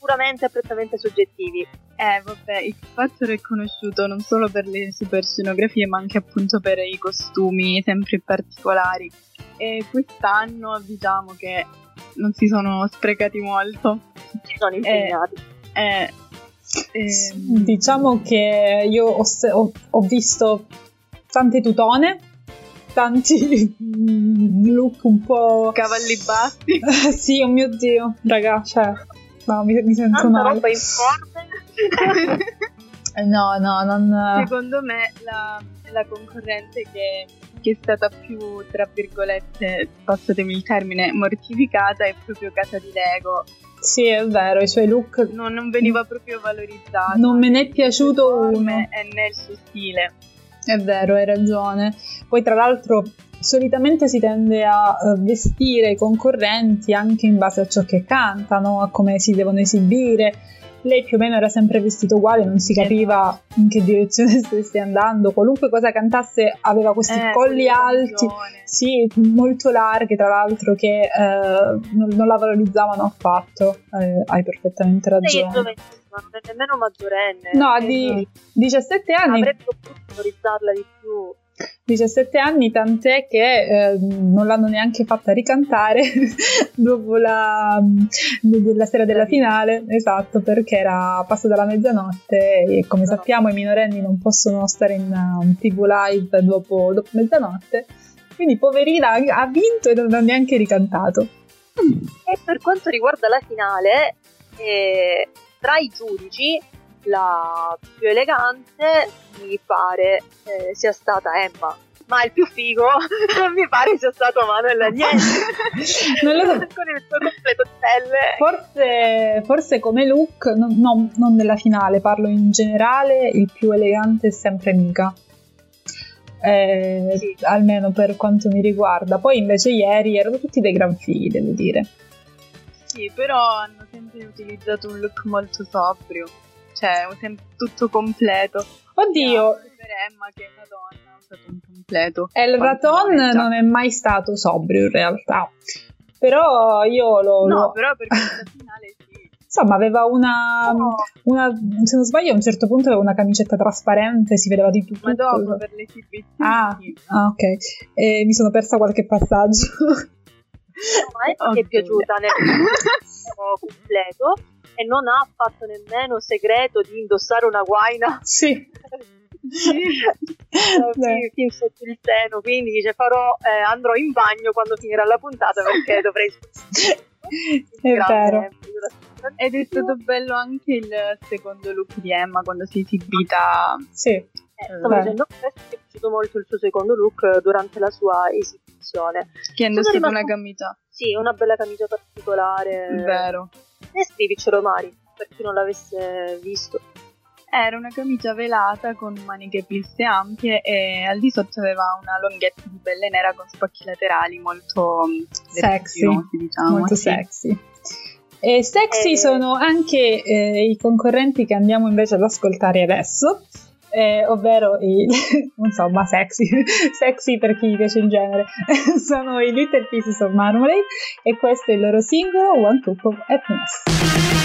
puramente e prettamente soggettivi. Eh, vabbè, il Factor è conosciuto non solo per le super scenografie, ma anche appunto per i costumi sempre particolari. E quest'anno diciamo che non si sono sprecati molto. Si sono impegnati. Eh, eh, Diciamo che io ho, se- ho- ho visto tante tutone, tanti (laughs) look un po'... cavalli bassi. (laughs) sì, oh mio Dio, raga, cioè... No, mi, mi sento Tanta male. roba informe. Eh, No, no, non... Secondo me la, la concorrente che, che è stata più, tra virgolette, passatemi il termine, mortificata è proprio Casa di Lego. Sì, è vero, i suoi look... Non, non veniva proprio valorizzata. Non me ne è piaciuto uno. E nel suo stile. È vero, hai ragione. Poi tra l'altro solitamente si tende a eh, vestire i concorrenti anche in base a ciò che cantano, a come si devono esibire. Lei più o meno era sempre vestita uguale, non si capiva in che direzione (laughs) stesse andando. Qualunque cosa cantasse aveva questi Eh, colli alti, sì, molto larghe tra l'altro, che eh, non, non la valorizzavano affatto. Eh, hai perfettamente ragione. giovanissima, non è nemmeno maggiorenne. No, Eh, di 17 anni. Avrebbe potuto valorizzarla di più. 17 anni, tant'è che eh, non l'hanno neanche fatta ricantare (laughs) dopo la, la sera della finale, esatto, perché era passata la mezzanotte e come sappiamo i minorenni non possono stare in um, tv live dopo, dopo mezzanotte, quindi poverina ha vinto e non ha neanche ricantato. E per quanto riguarda la finale, eh, tra i giudici, la più elegante mi pare eh, sia stata Emma. Ma il più figo (laughs) mi pare sia stato Manuel Agnelli. (laughs) Non lo so. (laughs) Con il suo completo stelle. Forse, forse come look, no, no, non nella finale, parlo in generale, il più elegante è sempre Mika. Eh, Sì. Almeno per quanto mi riguarda. Poi invece ieri erano tutti dei gran figli, devo dire. Sì, però hanno sempre utilizzato un look molto sobrio. Cioè, un sem- tutto completo. Oddio, Emma che è una donna ha usato un completo. El Raton Pantalone, non è mai stato sobrio in realtà. Però io lo... No, lo- però per questa (laughs) finale sì. Insomma, aveva una, No. una- Se non sbaglio, a un certo punto aveva una camicetta trasparente, si vedeva di tutto. Ma dopo per l'esibizione Ah, sì. ah, ok. E mi sono persa qualche passaggio. No, a Emma che è piaciuta nel (laughs) (laughs) completo e non ha fatto nemmeno segreto di indossare una guaina sì. eh, Beh. fin sotto il seno. Quindi dice: farò, eh, andrò in bagno quando finirà la puntata perché dovrei. (laughs) È vero. Ed è stato bello anche il secondo look di Emma quando si è esibita. Sì. Eh, stavo Beh. dicendo questo che è piaciuto molto il suo secondo look eh, durante la sua esibizione. Che ha indossato rimasto- una camicia. Sì, una bella camicia particolare. Vero. Descrivicelo, Mari, per chi non l'avesse visto. Era una camicia velata con maniche plisse ampie e al di sotto aveva una longhetta di pelle nera con spocchi laterali molto mm, Sexy. diciamo. Molto sì. sexy. E sexy Eh. sono anche eh, i concorrenti che andiamo invece ad ascoltare adesso, eh, ovvero i, (laughs) insomma, sexy, (laughs) sexy per chi piace il genere, (laughs) sono i Little Pieces of Marmalade e questo è il loro singolo One Cup of Happiness.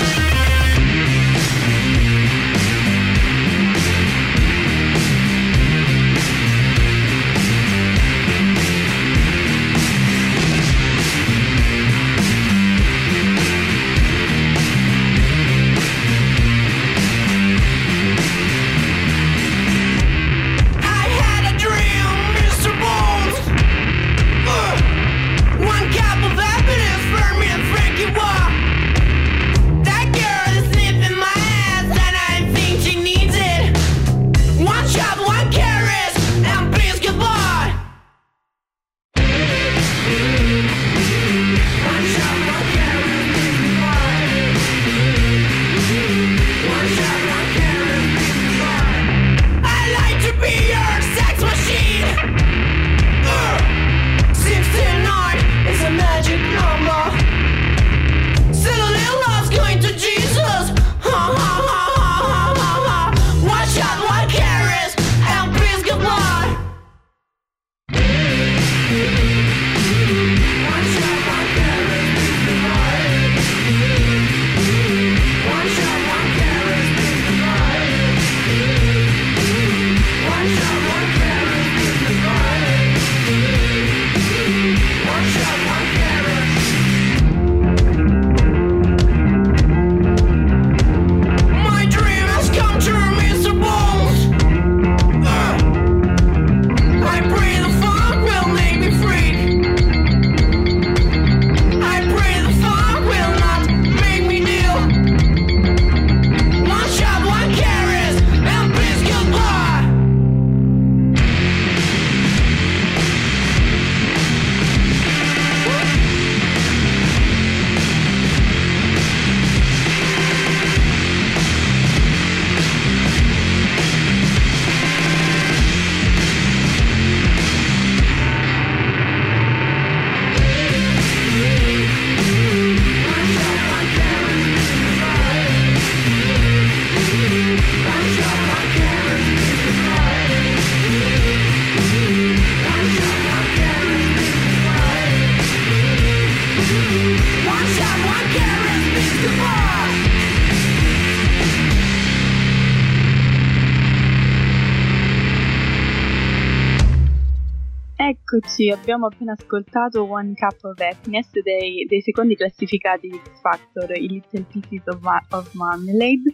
Eccoci, abbiamo appena ascoltato One Cup of Happiness dei, dei secondi classificati di X Factor, i Little Pieces of, Ma- of Marmalade.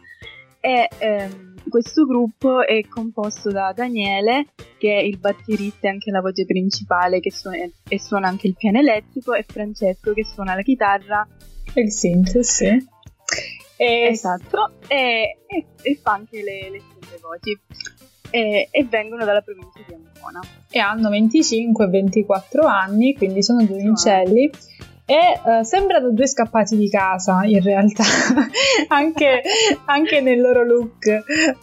E ehm, questo gruppo è composto da Daniele, che è il batterista e anche la voce principale, che suona, e suona anche il piano elettrico, e Francesco, che suona la chitarra. E il synth, sì. E Esatto, e, e- e fa anche le, le sue voci. E, e vengono dalla provincia di Ancona. e hanno 25 e 24 anni, quindi sono due giovincelli. E eh, sembrano due scappati di casa in realtà, (laughs) anche, anche nel loro look,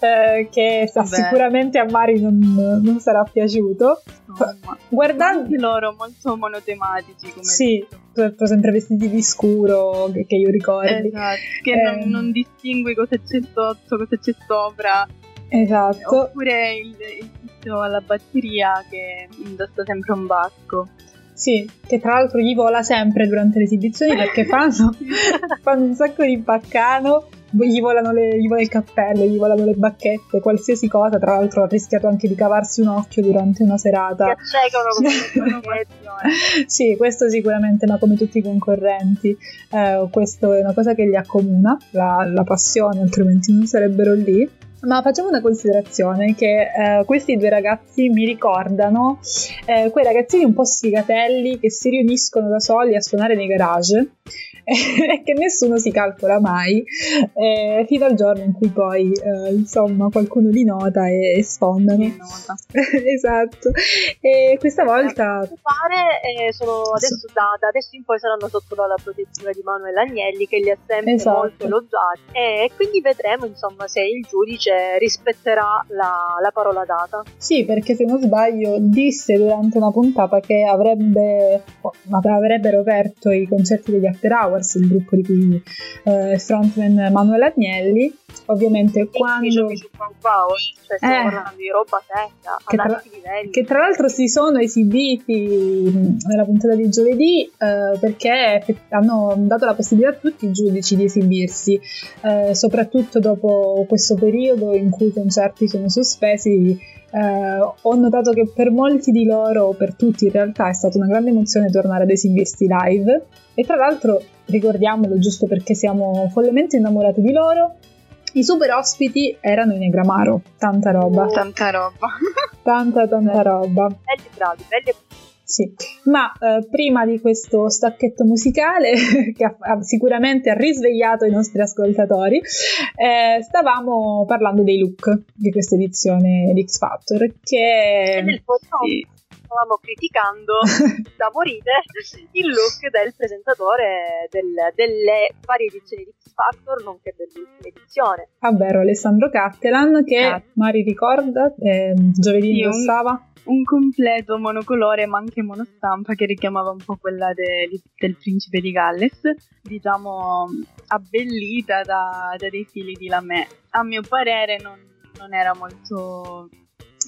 eh, che sa- sicuramente a Mari non, non sarà piaciuto. Insomma, Guardando, loro molto monotematici come sì, proprio sempre vestiti di scuro, che, che io ricordi. Esatto, che Eh. non, non distingui cosa c'è sotto, cosa c'è sopra. Esatto. Oppure il, il tizio alla batteria che indossa sempre un basco. Sì, che tra l'altro gli vola sempre durante le esibizioni perché fanno, (laughs) fanno un sacco di baccano, gli, volano le- gli vola il cappello, gli volano le bacchette, qualsiasi cosa. Tra l'altro ha rischiato anche di cavarsi un occhio durante una serata. accecano come (laughs) sì, questo sicuramente, ma come tutti i concorrenti, eh, questo è una cosa che li accomuna, la, la passione, altrimenti non sarebbero lì. Ma facciamo una considerazione che eh, questi due ragazzi mi ricordano eh, quei ragazzini un po' sfigatelli che si riuniscono da soli a suonare nei garage e (laughs) che nessuno si calcola mai eh, fino al giorno in cui poi eh, insomma qualcuno li nota e, e sfondano. Nota. (laughs) esatto. E questa volta pare eh, sono adesso, da, da adesso in poi saranno sotto la protezione di Manuel Agnelli che li ha sempre Esatto. molto elogiati e quindi vedremo insomma se il giudice rispetterà la, la parola data Sì, perché se non sbaglio disse durante una puntata che avrebbe, oh, avrebbero aperto i concerti degli After Hours, il gruppo di cui eh, frontman Manuel Agnelli. Ovviamente Micio quando... Pau Pau, cioè stiamo Eh. parlando di roba seria Che tra- Che tra l'altro si sono esibiti nella puntata di giovedì eh, perché hanno dato la possibilità a tutti i giudici di esibirsi, eh, soprattutto dopo questo periodo in cui i concerti sono sospesi. Eh, ho notato che per molti di loro, per tutti in realtà, è stata una grande emozione tornare ad esibirsi live. E tra l'altro, ricordiamolo giusto perché siamo follemente innamorati di loro, i super ospiti erano in Negramaro, tanta roba, Tanta roba. tanta tanta roba. belli bravi belli Sì, ma eh, prima di questo stacchetto musicale (laughs) che ha, ha- sicuramente ha risvegliato i nostri ascoltatori, eh, stavamo parlando dei look di questa edizione di X Factor che nel fotogramma Sì. Stavamo criticando (laughs) da morire il look del presentatore del- delle varie edizioni di X Factor nonché dell'ultima edizione ovvero Alessandro Cattelan che Ah. Mari ricorda eh, giovedì Sì, un- indossava Un completo monocolore ma anche monostampa che richiamava un po' quella de- del principe di Galles, diciamo abbellita da, da dei fili di lamè. A mio parere non, non era molto...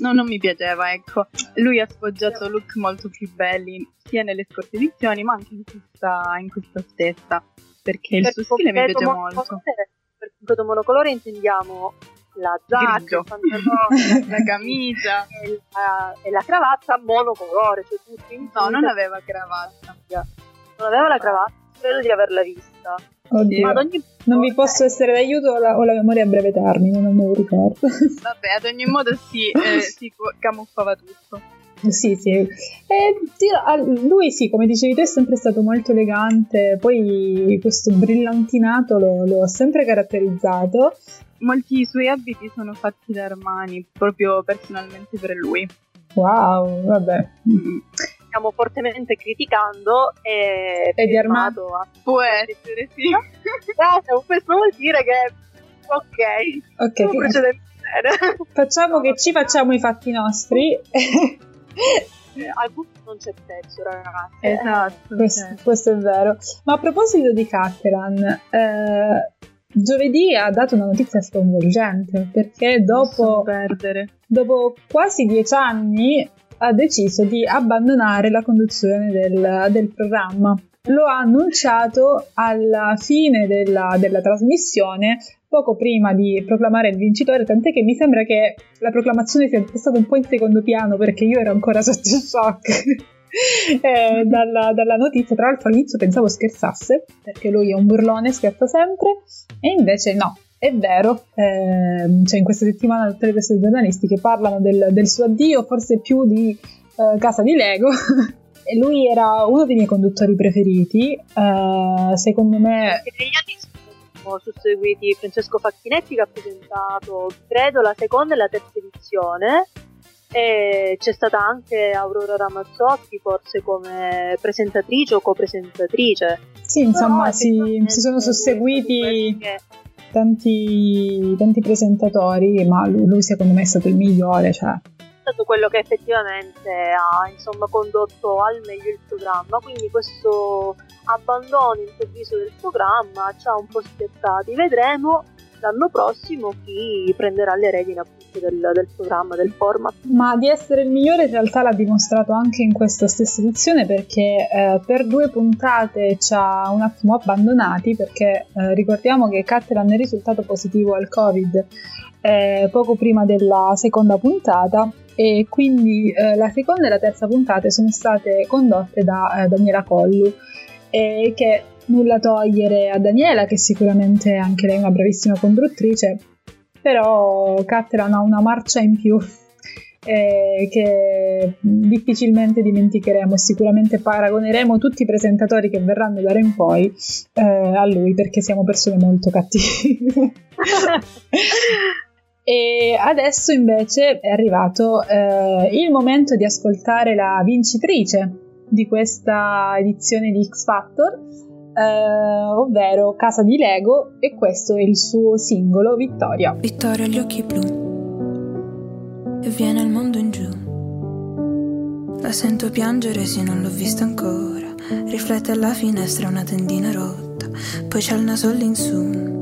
no, non mi piaceva, ecco. Lui ha sfoggiato look molto più belli sia nelle scorse edizioni ma anche in questa, in questa stessa, perché il Per suo stile mi piace molto. per completo monocolore intendiamo la giacca, il pantalone (laughs) La camicia. e la, e la cravatta monocolore, cioè tutto in No, non aveva cravatta. Non aveva la cravatta, credo di averla vista. Oddio, ad ogni non vi posso essere d'aiuto ho la, ho la memoria a breve termine non me lo ricordo (laughs) Vabbè, ad ogni modo si, eh, (laughs) si camuffava tutto. Sì, sì. E, lui sì, come dicevi te, è sempre stato molto elegante, poi questo brillantinato lo, lo ha sempre caratterizzato. Molti suoi abiti sono fatti da Armani, proprio personalmente per lui. Wow, vabbè. Mm. Stiamo fortemente criticando e E di firmato a- Può essere, sì. (laughs) Eh, questo vuol dire che ok, Ok, stiamo che- procedendo bene. (laughs) facciamo che ci facciamo i fatti nostri. Eh, Al gusto non c'è prezzo, ragazzi. Esatto. questo, cioè. questo è vero. Ma a proposito di Cateran, eh, giovedì ha dato una notizia sconvolgente perché dopo, dopo quasi dieci anni ha deciso di abbandonare la conduzione del, del programma. lo ha annunciato alla fine della, della trasmissione poco prima di proclamare il vincitore, tant'è che mi sembra che la proclamazione sia stata un po' in secondo piano perché io ero ancora (laughs) sotto shock eh, dalla, dalla, notizia. Tra l'altro all'inizio pensavo scherzasse perché lui è un burlone, scherza sempre, e invece no. È vero, eh, cioè in questa settimana tutte le teste giornalistiche parlano del, del, suo addio, forse più di eh, Casa di Lego, (laughs) e lui era uno dei miei conduttori preferiti. Uh, secondo me. Perché negli anni sono susseguiti Francesco Facchinetti che ha presentato, credo, la seconda e la terza edizione. E c'è stata anche Aurora Ramazzotti, forse come presentatrice o copresentatrice. Sì, insomma, si, si, sono susseguiti tanti, tanti presentatori, ma lui, lui, secondo me è stato il migliore. Cioè stato quello che effettivamente ha insomma, condotto al meglio il programma, quindi questo abbandono improvviso del programma ci ha un po' spiazzati. Vedremo l'anno prossimo chi prenderà le appunto del, del, programma, del format. Ma di essere il migliore in realtà l'ha dimostrato anche in questa stessa edizione perché eh, per due puntate ci ha un attimo abbandonati perché eh, ricordiamo che Cateran è risultato positivo al Covid eh, poco prima della seconda puntata e quindi eh, la seconda e la terza puntata sono state condotte da eh, Daniela Collu e che nulla togliere a Daniela che sicuramente anche lei è una bravissima conduttrice però Cateran ha una marcia in più eh, che difficilmente dimenticheremo e sicuramente paragoneremo tutti i presentatori che verranno da ora in poi eh, a lui perché siamo persone molto cattive. (laughs) E adesso invece è arrivato eh, il momento di ascoltare la vincitrice di questa edizione di X Factor, eh, ovvero Casa di Lego, e questo è il suo singolo Vittoria. Vittoria ha gli occhi blu e viene il mondo in giù. La sento piangere se non l'ho vista ancora. Riflette alla finestra una tendina rotta, poi c'ha il naso all'insù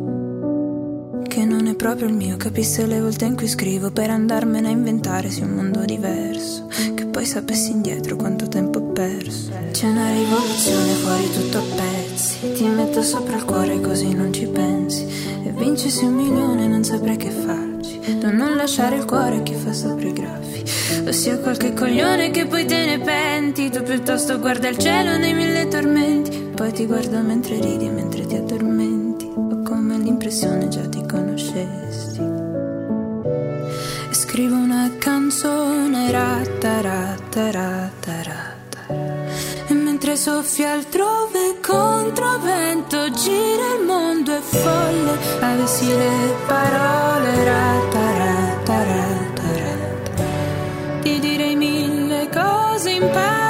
che non è proprio il mio. Capisse le volte in cui scrivo per andarmene a inventare su un mondo diverso. Che poi sapessi indietro quanto tempo ho perso. C'è una rivoluzione fuori tutto a pezzi. Ti metto sopra il cuore così non ci pensi. E vincessi un milione non saprei che farci. Da non lasciare il cuore a chi fa sopra i graffi. Ossia qualche coglione che poi te ne penti. Tu piuttosto guarda il cielo nei mille tormenti. Poi ti guardo mentre ridi e mentre ti addormenti l'impressione già ti conoscesti. E scrivo una canzone ratta, ratta, ratta, ratta. E soffia altrove contro vento, gira il mondo è folle. Avessi le parole ratta. Ti direi mille cose, imparo io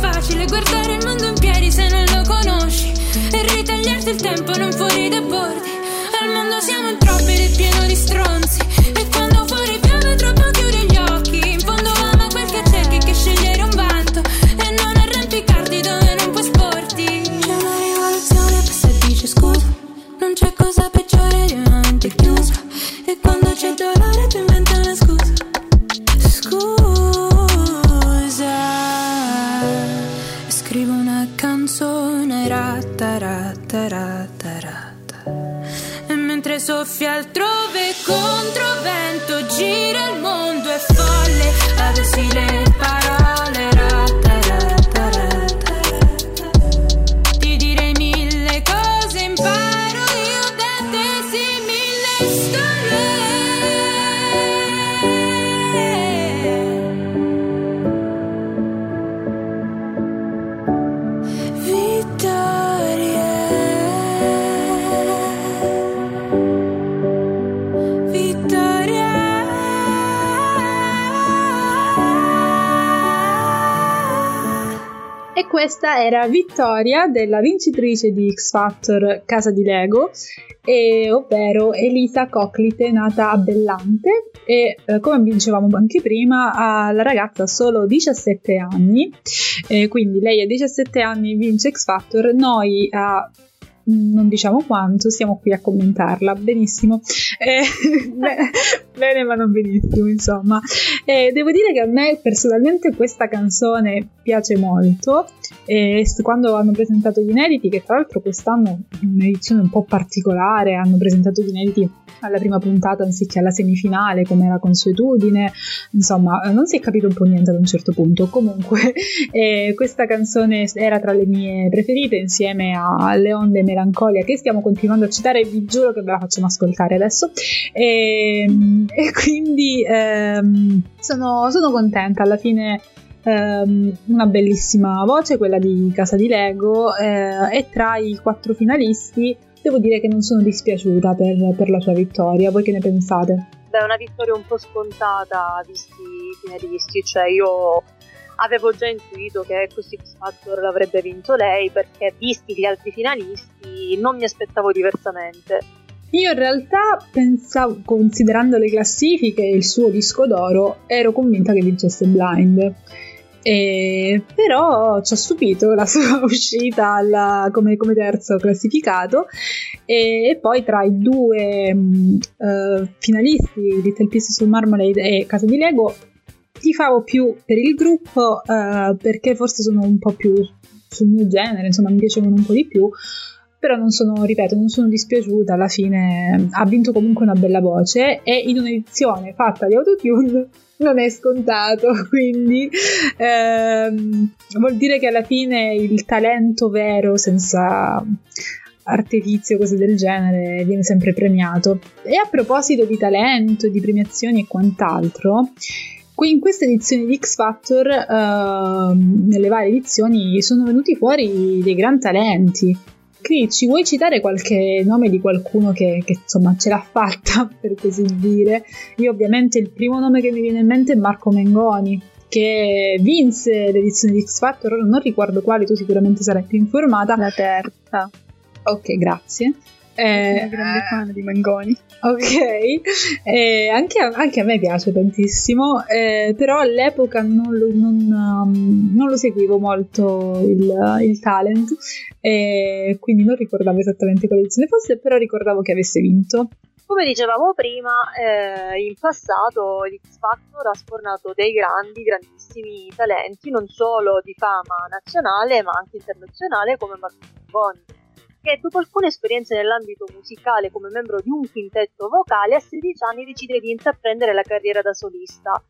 facile Guardare il mondo in piedi se non lo conosci. E ritagliarti il tempo non fuori dai bordi. Al mondo siamo troppi ed è pieno di stronzi era Vittoria della vincitrice di X Factor Casa di Lego, e, ovvero Elisa Coclite, nata a Bellante. E eh, come dicevamo anche prima, la ragazza ha solo 17 anni, eh, quindi lei a 17 anni vince X Factor, noi a non diciamo quanto, stiamo qui a commentarla. Benissimo. Eh, (laughs) bene, ma non benissimo, insomma. Eh, devo dire che a me personalmente questa canzone piace molto. E quando hanno presentato gli inediti, che tra l'altro quest'anno in un'edizione un po' particolare, hanno presentato gli inediti alla prima puntata anziché alla semifinale come era consuetudine insomma non si è capito un po' niente ad un certo punto comunque (laughs) eh, questa canzone era tra le mie preferite insieme a Leon de Melancolia che stiamo continuando a citare vi giuro che ve la facciamo ascoltare adesso e, ehm, (laughs) e quindi ehm, sono, sono contenta alla fine ehm, una bellissima voce, quella di Casa di Lego, eh, e tra i quattro finalisti devo dire che non sono dispiaciuta per, per la sua vittoria. Voi che ne pensate? Beh, una vittoria un po' scontata visti i finalisti, cioè io avevo già intuito che questo X Factor l'avrebbe vinto lei perché visti gli altri finalisti non mi aspettavo diversamente. Io in realtà pensavo, considerando le classifiche e il suo disco d'oro, ero convinta che vincesse Blind. E, però ci ha stupito la sua (laughs) uscita alla, come, come, terzo classificato e, poi tra i due uh, finalisti Little Pieces sul Marmalade e Casa di Lego tifavo più per il gruppo uh, perché forse sono un po' più sul mio genere insomma mi piacevano un po' di più però non sono, ripeto, non sono dispiaciuta, alla fine ha vinto comunque una bella voce e in un'edizione fatta di autotune (laughs) non è scontato, (laughs) quindi ehm, vuol dire che alla fine il talento vero senza artifizio, cose del genere, viene sempre premiato. E a proposito di talento, di premiazioni e quant'altro, qui in questa edizione di X Factor, eh, nelle varie edizioni, sono venuti fuori dei gran talenti. Qui ci vuoi citare qualche nome di qualcuno che, che, insomma ce l'ha fatta, (laughs) per così dire? Io ovviamente il primo nome che mi viene in mente è Marco Mengoni, che vinse l'edizione di X Factor, ora non ricordo quale, tu sicuramente sarai più informata. La terza. Ok, grazie. Eh, una grande fan di Mangoni. Ok, (laughs) eh, anche, a, anche, a, me piace tantissimo, eh, però all'epoca non lo, non, um, non lo seguivo molto il, il talent, quindi non ricordavo esattamente quale edizione fosse, però ricordavo che avesse vinto. Come dicevamo prima, eh, in passato l'X Factor ha sfornato dei grandi, grandissimi talenti, non solo di fama nazionale ma anche internazionale come Marco Mangoni che dopo alcune esperienze nell'ambito musicale come membro di un quintetto vocale, a 16 anni decide di intraprendere la carriera da solista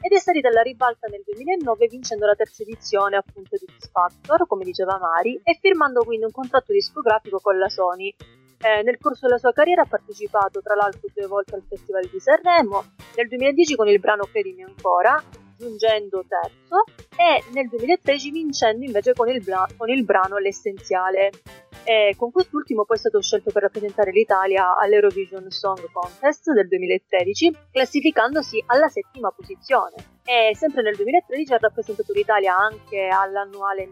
ed è salita alla ribalta nel 2009 vincendo la terza edizione appunto di X Factor, come diceva Mari, e firmando quindi un contratto discografico con la Sony. Eh, nel corso della sua carriera ha partecipato tra l'altro due volte al Festival di Sanremo, nel 2010 con il brano Credimi ancora, giungendo terzo, e nel 2013 vincendo invece con il, bra- con il brano L'essenziale e con quest'ultimo poi è stato scelto per rappresentare l'Italia all'Eurovision Song Contest del 2013, classificandosi alla settima posizione. E sempre nel 2013 ha rappresentato l'Italia anche all'annuale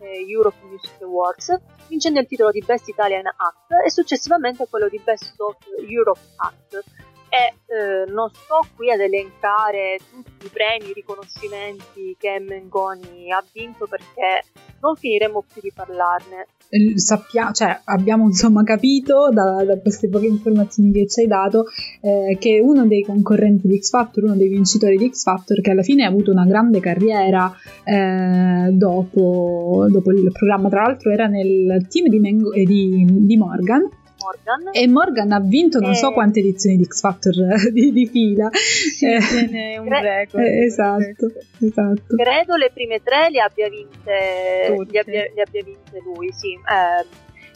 Europe Music Awards, vincendo il titolo di Best Italian Act e successivamente quello di Best Soft Europe Act e eh, non sto qui ad elencare tutti i premi, i riconoscimenti che Mengoni ha vinto perché non finiremo più di parlarne. Sappiamo, cioè, abbiamo insomma capito da, da, queste poche informazioni che ci hai dato eh, che uno dei concorrenti di X Factor, uno dei vincitori di X Factor, che alla fine ha avuto una grande carriera eh, dopo, dopo, il programma, tra l'altro era nel team di, Mengo, eh, di, di Morgan Morgan. E Morgan ha vinto non e... so quante edizioni di X Factor di, di fila. Sì, eh, un Cre- record. Eh, esatto, esatto. Credo le prime tre le abbia vinte, le abbia, le abbia vinte lui, sì. Eh,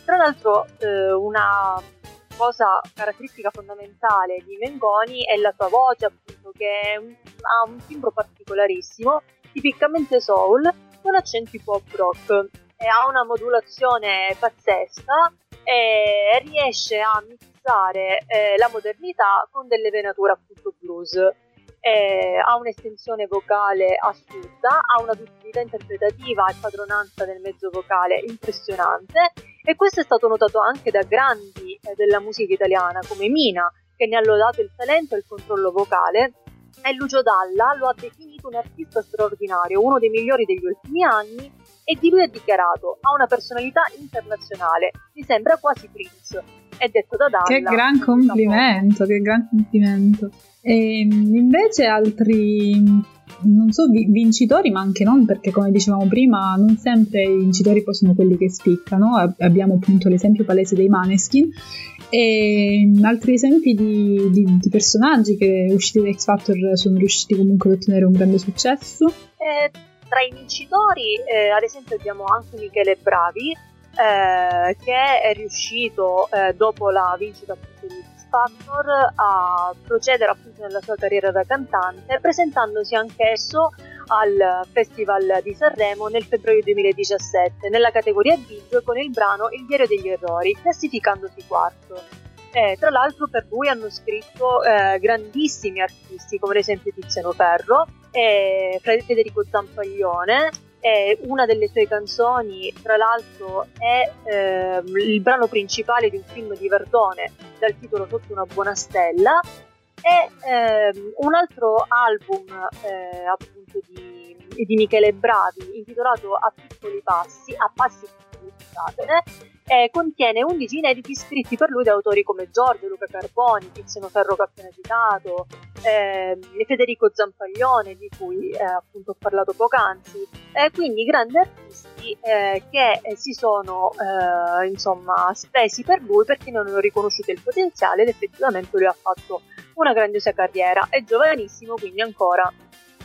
tra l'altro eh, una cosa caratteristica fondamentale di Mengoni è la sua voce, appunto, che un, ha un timbro particolarissimo, tipicamente soul, con accenti pop rock e ha una modulazione pazzesca e riesce a mixare eh, la modernità con delle venature appunto blues. eh, ha un'estensione vocale assurda, ha una duttilità interpretativa e padronanza del mezzo vocale impressionante e questo è stato notato anche da grandi eh, della musica italiana come Mina, che ne ha lodato il talento e il controllo vocale e Lucio Dalla lo ha definito un artista straordinario, uno dei migliori degli ultimi anni e di lui ha dichiarato ha una personalità internazionale, mi sembra quasi Prince. È detto da Dalla. Che gran complimento, che gran complimento. E invece altri non so, vincitori, ma anche non, perché come dicevamo prima, non sempre i vincitori poi sono quelli che spiccano. Abbiamo appunto l'esempio palese dei Maneskin e altri esempi di, di, di personaggi che usciti da X Factor sono riusciti comunque ad ottenere un grande successo. Eh, tra i vincitori, eh, ad esempio, abbiamo anche Michele Bravi, eh, che è riuscito eh, dopo la vincita appunto di X Factor a procedere appunto nella sua carriera da cantante, presentandosi anch'esso al Festival di Sanremo nel febbraio 2017 nella categoria Big con il brano Il diario degli errori, classificandosi quarto. Eh, tra l'altro per lui hanno scritto eh, grandissimi artisti come ad esempio Tiziano Ferro, eh, Federico Zampaglione, una delle sue canzoni tra l'altro è ehm, il brano principale di un film di Verdone dal titolo Sotto una buona stella e ehm, un altro album eh, appunto di, di, Michele Bravi intitolato A piccoli passi, a passi piccoli, scusate, eh, contiene 11 inediti scritti per lui da autori come Giorgio, Luca Carboni, Tiziano Ferro che ho appena citato, eh, Federico Zampaglione di cui eh, appunto ho parlato poc'anzi, eh, quindi grandi artisti eh, che eh, si sono insomma spesi per lui perché non hanno riconosciuto il potenziale ed effettivamente lui ha fatto una grandiosa carriera, è giovanissimo quindi ancora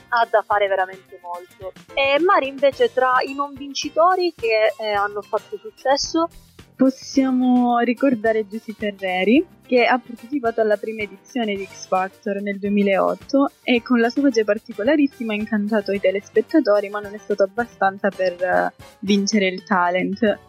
ha da fare veramente molto. E Mari invece tra i non vincitori che eh, hanno fatto successo possiamo ricordare Giusy Ferreri che ha partecipato alla prima edizione di X Factor nel 2008 e con la sua voce particolarissima ha incantato i telespettatori ma non è stato abbastanza per uh, vincere il talent.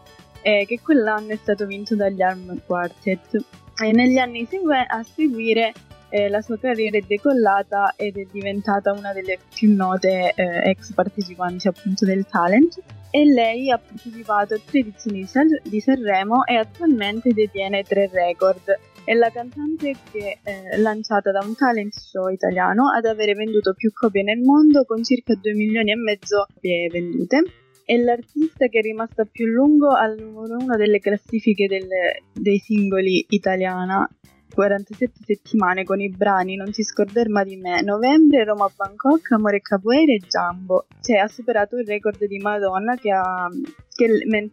Eh, che quell'anno è stato vinto dagli Arm Quartet. E negli anni segue- a seguire eh, la sua carriera è decollata ed è diventata una delle più note eh, ex partecipanti appunto del talent e lei ha partecipato a tre edizioni di, San- di Sanremo e attualmente detiene tre record. È la cantante che è eh, lanciata da un talent show italiano ad avere venduto più copie nel mondo con circa 2 milioni e mezzo di vendute. È l'artista che è rimasta più lungo al numero uno delle classifiche del, dei singoli italiana 47 settimane con i brani Non ti scorderma di me, Novembre, Roma Bangkok, Amore Capoeira e Jumbo. Cioè ha superato il record di Madonna che ha... Che, men-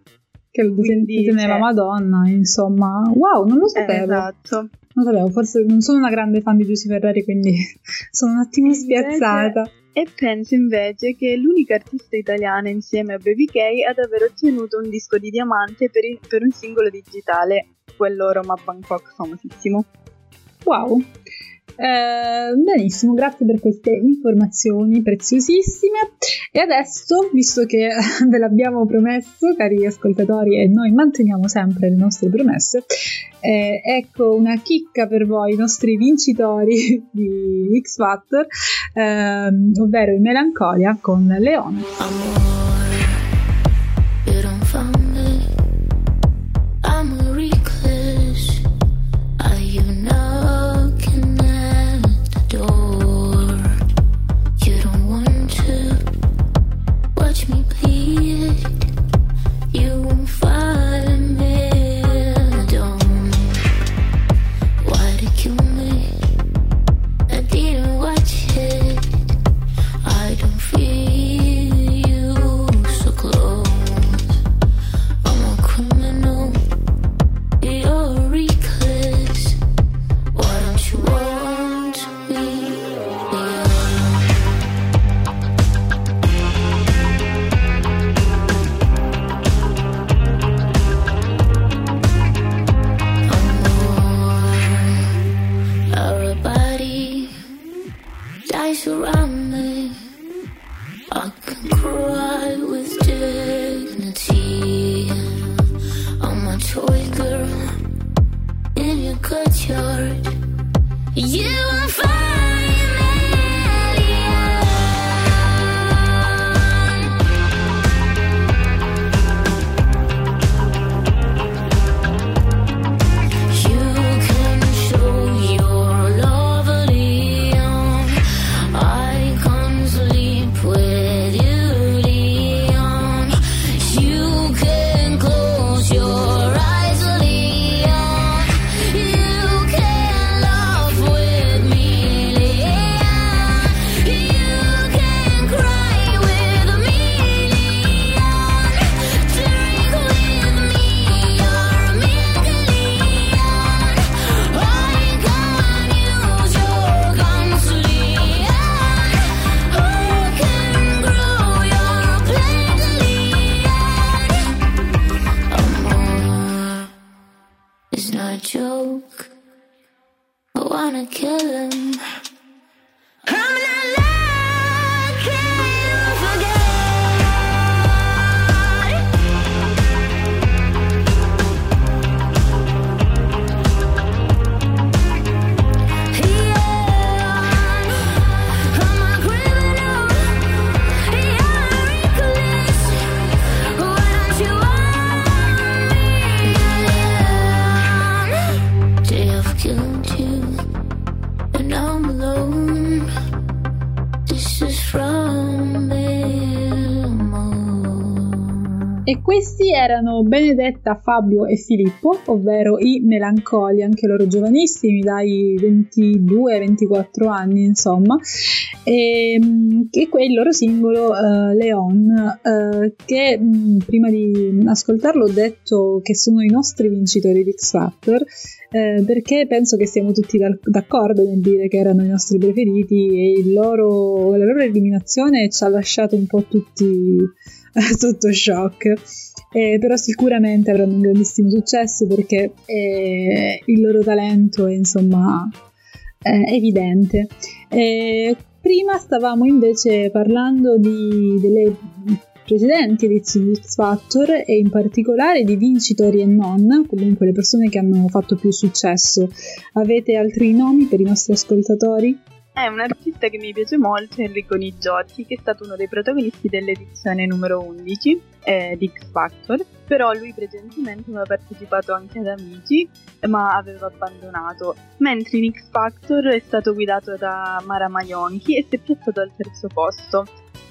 che quindi, teneva cioè, Madonna, insomma. Wow, non lo sapevo. Esatto. Non sapevo, forse non sono una grande fan di Giusy Ferrari, quindi (laughs) sono un attimo spiazzata. E penso invece che è l'unica artista italiana insieme a Baby K ad aver ottenuto un disco di diamante per, il, per un singolo digitale quello Roma Bangkok famosissimo. Wow! Eh, benissimo, grazie per queste informazioni preziosissime. E adesso, visto che (laughs) ve l'abbiamo promesso, cari ascoltatori, e noi manteniamo sempre le nostre promesse, eh, ecco una chicca per voi, i nostri vincitori (laughs) di X Factor, eh, ovvero in Melancolia con Leone. Erano Benedetta, Fabio e Filippo, ovvero i Melancoli, anche loro giovanissimi, dai 22-24 anni, insomma, e, mm, che è il loro singolo eh, Leon, eh, che mm, prima di ascoltarlo ho detto che sono i nostri vincitori di X Factor, eh, perché penso che siamo tutti dal- d'accordo nel dire che erano i nostri preferiti e loro- la loro eliminazione ci ha lasciato un po' tutti (laughs) sotto shock. Eh, però sicuramente avranno un grandissimo successo perché eh, il loro talento è insomma è evidente. Eh, prima stavamo invece parlando di- delle precedenti edizioni di X Factor e in particolare di vincitori e non, comunque le persone che hanno fatto più successo. Avete altri nomi per i nostri ascoltatori? È un artista che mi piace molto, Enrico Nigiotti, che è stato uno dei protagonisti dell'edizione numero 11 eh, di X Factor, però lui precedentemente aveva partecipato anche ad Amici, ma aveva abbandonato, mentre in X Factor è stato guidato da Mara Maionchi e si è piazzato al terzo posto,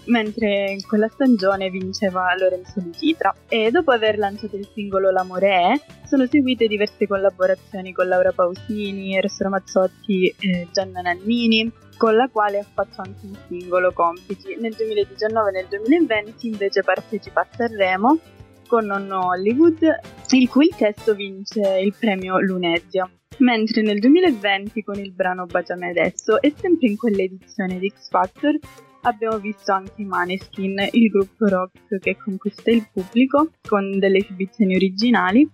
mentre in quella stagione vinceva Lorenzo Di Citra. E dopo aver lanciato il singolo L'amore è, sono seguite diverse collaborazioni con Laura Pausini, Eros Ramazzotti e Gianna Nannini, con la quale ha fatto anche un singolo Complici. Nel 2019 e nel 2020 invece partecipa a Sanremo con Nonno Hollywood, il cui testo vince il premio Lunesia. Mentre nel 2020 con il brano Baciami adesso e sempre in quell'edizione di X Factor abbiamo visto anche i Maneskin, il gruppo rock che conquista il pubblico con delle esibizioni originali,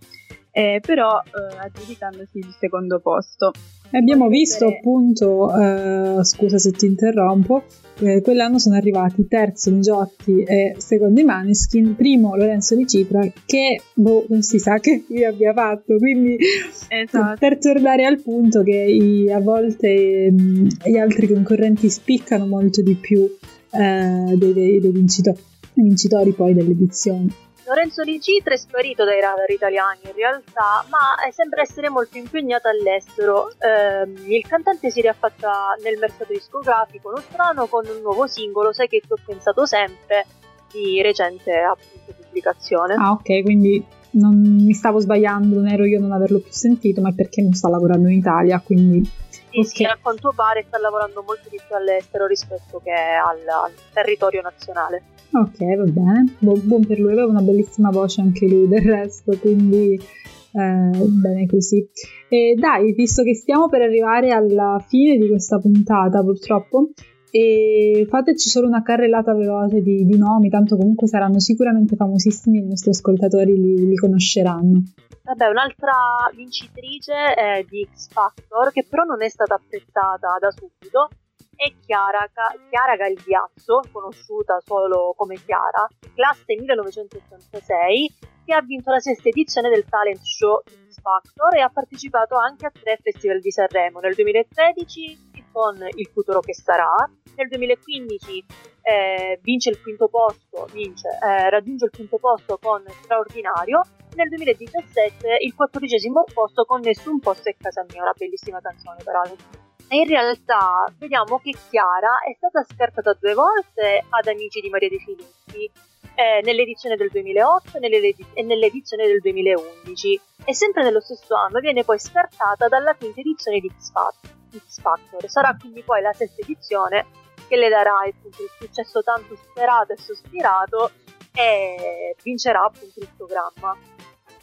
eh, però eh, aggiudicandosi il secondo posto. Abbiamo visto appunto, eh, scusa se ti interrompo, eh, quell'anno sono arrivati terzo Nigiotti e secondo i Maneskin, primo Lorenzo Di Cipra che boh, non si sa che fine abbia fatto, quindi Esatto. per tornare al punto che i- a volte mh, gli altri concorrenti spiccano molto di più eh, dei, dei- dei vincito- dei vincitori poi delle edizioni. Lorenzo Di Citra è sparito dai radar italiani in realtà, ma eh, sembra essere molto impegnato all'estero. Ehm, il cantante si riaffatta nel mercato discografico nostrano con un nuovo singolo, Sai che ti ho pensato sempre, di recente appunto pubblicazione. Ah ok, quindi non mi stavo sbagliando, non ero io a non averlo più sentito, ma è perché non sta lavorando in Italia, quindi Sì, sì, ok. a quanto pare sta lavorando molto di più all'estero rispetto che al, al territorio nazionale. Ok, va bene. Bu- buon per lui, aveva una bellissima voce anche lui del resto, quindi eh, bene così. E dai, visto che stiamo per arrivare alla fine di questa puntata, purtroppo, e fateci solo una carrellata veloce di, di nomi, tanto comunque saranno sicuramente famosissimi e i nostri ascoltatori li, li conosceranno. Vabbè, un'altra vincitrice eh, di X Factor, che però non è stata apprezzata da subito, è Chiara, Chiara Galdiazzo, conosciuta solo come Chiara, classe 1986, che ha vinto la sesta edizione del talent show X Factor e ha partecipato anche a tre festival di Sanremo, nel 2013 con Il futuro che sarà, nel 2015 eh, vince il quinto posto, vince, eh, raggiunge il quinto posto con Straordinario, nel 2017 il quattordicesimo posto con Nessun posto è casa mia, una bellissima canzone peraltro. In realtà vediamo che Chiara è stata scartata due volte ad Amici di Maria De Filippi, eh, nell'edizione del 2008 e nell'edi- e nell'edizione del 2011 e sempre nello stesso anno viene poi scartata dalla quinta edizione di X Factor. X Factor. Sarà quindi poi la sesta edizione che le darà appunto il successo tanto sperato e sospirato e vincerà appunto il programma.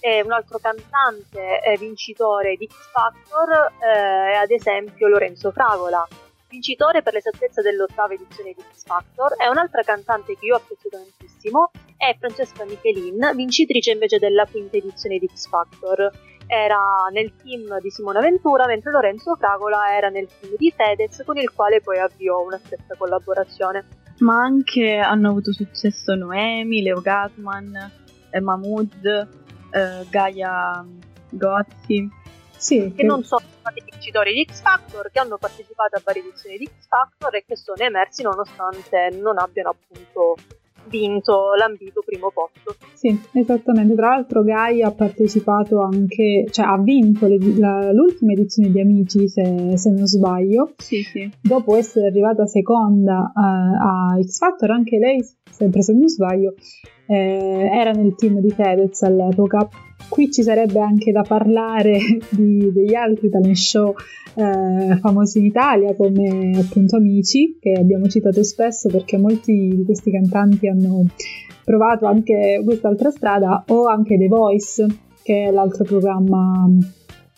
E un altro cantante eh, vincitore di X Factor eh, è ad esempio Lorenzo Fragola, vincitore per l'esattezza dell'ottava edizione di X Factor, e un'altra cantante che io apprezzo tantissimo è Francesca Michelin, vincitrice invece della quinta edizione di X Factor. era nel team di Simona Ventura, mentre Lorenzo Fragola era nel team di Fedez, con il quale poi avviò una stretta collaborazione. Ma anche hanno avuto successo Noemi, Leo Gatman, eh, Mahmood, eh, Gaia Gozzi. Sì, che non sono stati vincitori di X Factor, che hanno partecipato a varie edizioni di X Factor e che sono emersi nonostante non abbiano appunto vinto l'ambito primo posto. Sì, esattamente. Tra l'altro Gaia ha partecipato anche, cioè ha vinto le, la, l'ultima edizione di Amici, se, se, non sbaglio. Sì, sì. Dopo essere arrivata seconda uh, a X Factor, anche lei, sempre se non sbaglio, eh, era nel team di Fedez all'epoca. Qui ci sarebbe anche da parlare (laughs) di, degli altri talent show eh, famosi in Italia come appunto Amici, che abbiamo citato spesso perché molti di questi cantanti hanno provato anche quest'altra strada, o anche The Voice, che è l'altro programma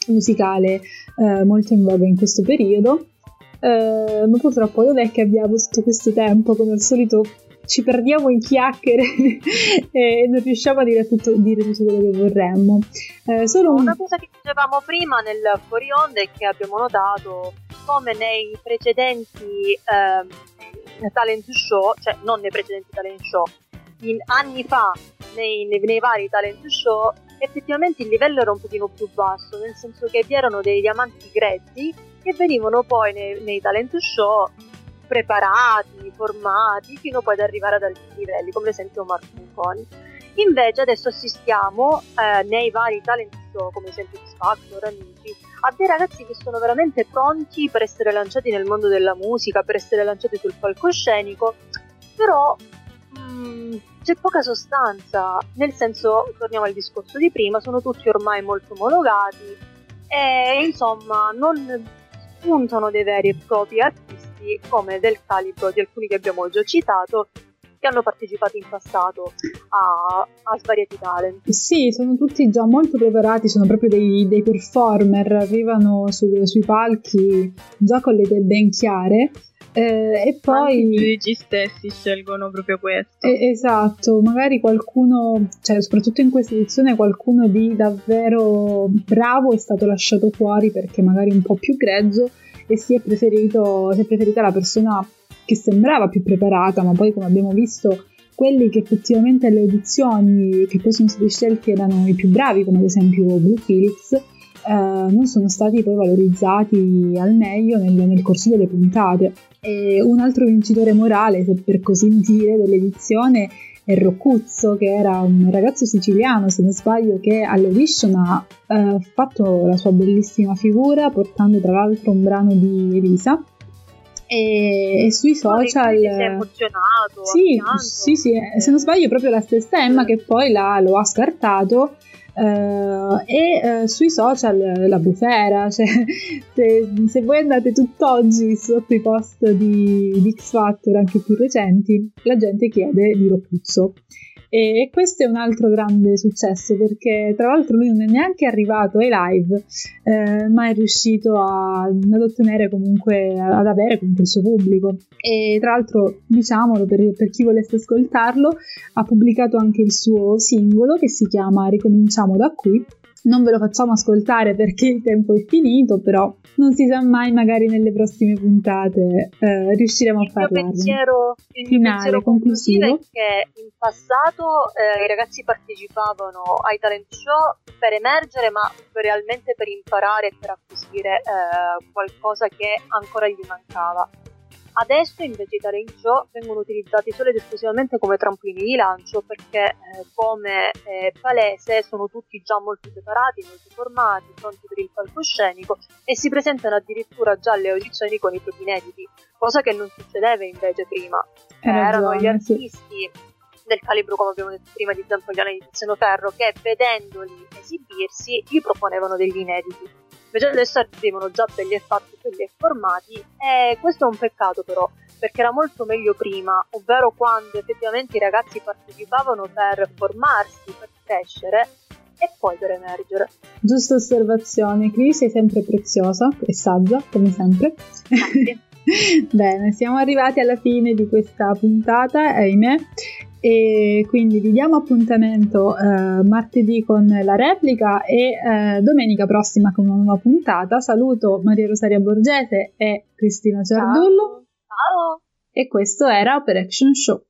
musicale eh, molto in voga in questo periodo. Eh, ma purtroppo non è che abbiamo tutto questo tempo, come al solito ci perdiamo in chiacchiere (laughs) e non riusciamo a dire tutto, dire tutto quello che vorremmo. Eh, solo un... Una cosa che dicevamo prima nel fuori onda è che abbiamo notato come nei precedenti eh, talent show, cioè non nei precedenti talent show, in anni fa nei, nei, nei vari talent show effettivamente il livello era un pochino più basso, nel senso che vi erano dei diamanti grezzi che venivano poi nei, nei talent show preparati, formati, fino poi ad arrivare ad altri livelli, come ad esempio Marco Munconi. Invece adesso assistiamo eh, nei vari talent show, come esempio X Factor, Amici, a dei ragazzi che sono veramente pronti per essere lanciati nel mondo della musica, per essere lanciati sul palcoscenico, però mh, mm, c'è poca sostanza, nel senso, torniamo al discorso di prima, sono tutti ormai molto omologati e insomma non puntano dei veri e propri artisti artisti come del calibro di alcuni che abbiamo già citato che hanno partecipato in passato a, a svariati talent. Sì, sono tutti già molto preparati, sono proprio dei, dei performer, arrivano su, sui palchi già con le idee ben chiare. Eh, e poi Anche i giudici stessi scelgono proprio questo. Eh, esatto, magari qualcuno, cioè soprattutto in questa edizione, qualcuno di davvero bravo è stato lasciato fuori perché magari un po' più grezzo e si è, preferito, si è preferita la persona che sembrava più preparata, ma poi come abbiamo visto quelli che effettivamente alle audizioni che poi sono stati scelti erano i più bravi, come ad esempio Blue Phillips, eh, non sono stati poi valorizzati al meglio nel, nel, corso delle puntate. E un altro vincitore morale, se per così dire, dell'edizione Roccuzzo, che era un ragazzo siciliano, se non sbaglio, che all'audition ha eh, fatto la sua bellissima figura, portando tra l'altro un brano di Elisa. E, e sui social si è emozionato sì, sì, sì, se non sbaglio è proprio la stessa Emma che poi lo ha scartato Uh, e uh, sui social la bufera, (laughs) cioè se, se, voi andate tutt'oggi sotto i post di, di X Factor, anche più recenti, la gente chiede di Ropuzzo. E questo è un altro grande successo perché tra l'altro lui non è neanche arrivato ai live, eh, ma è riuscito a, ad ottenere comunque, ad avere comunque il suo pubblico. E tra l'altro, diciamolo per, per chi volesse ascoltarlo, ha pubblicato anche il suo singolo che si chiama Ricominciamo da qui non ve lo facciamo ascoltare perché il tempo è finito, però non si sa mai, magari nelle prossime puntate eh, riusciremo a parlarne. Il mio pensiero, il finale, pensiero conclusivo è che in passato eh, i ragazzi partecipavano ai talent show per emergere, ma realmente per imparare e per acquisire eh, qualcosa che ancora gli mancava. Adesso invece i talent show vengono utilizzati solo ed esclusivamente come trampolini di lancio perché eh, come eh, palese sono tutti già molto preparati, molto formati, pronti per il palcoscenico e si presentano addirittura già alle audizioni con i propri inediti, cosa che non succedeva invece prima. Eh, erano gli artisti del calibro, come abbiamo detto prima, di Zampogliano e di Tiziano Ferro che vedendoli esibirsi gli proponevano degli inediti invece adesso arrivano già belli e fatti, belli e formati e questo è un peccato però perché era molto meglio prima, ovvero quando effettivamente i ragazzi partecipavano per formarsi, per crescere e poi per emergere. Giusta osservazione, Cri, sei sempre preziosa e saggia, come sempre. Grazie. (laughs) Bene, siamo arrivati alla fine di questa puntata, ahimè. E quindi vi diamo appuntamento eh, martedì con la replica e eh, domenica prossima con una nuova puntata. Saluto Maria Rosaria Borgese e Cristina Ciardullo. Ciao. Ciao. E questo era Operation Show.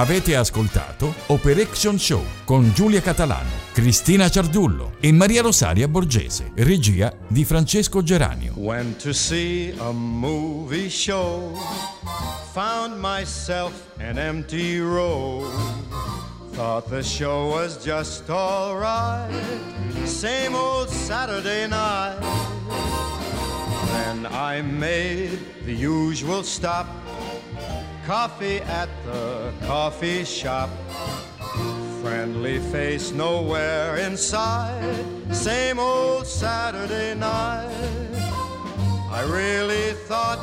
Avete ascoltato Operation Show con Giulia Catalano, Cristina Ciardullo e Maria Rosaria Borgese, regia di Francesco Geranio. Went to see a movie show. Found myself an empty row. Thought the show was just alright. Same old Saturday night. Then I made the usual stop. Coffee at the coffee shop. Friendly face nowhere inside. Same old Saturday night. I really thought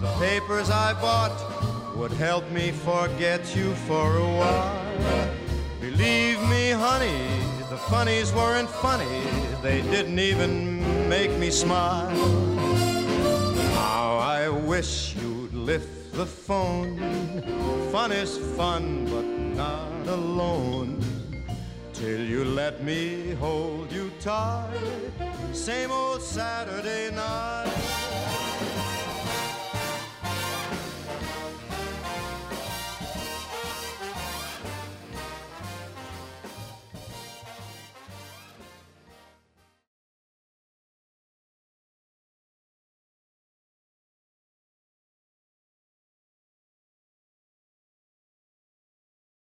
the papers I bought would help me forget you for a while. Believe me, honey, the funnies weren't funny. They didn't even make me smile. How I wish you'd lift the phone. Fun is fun, but not alone. Till you let me hold you tight. Same old Saturday night.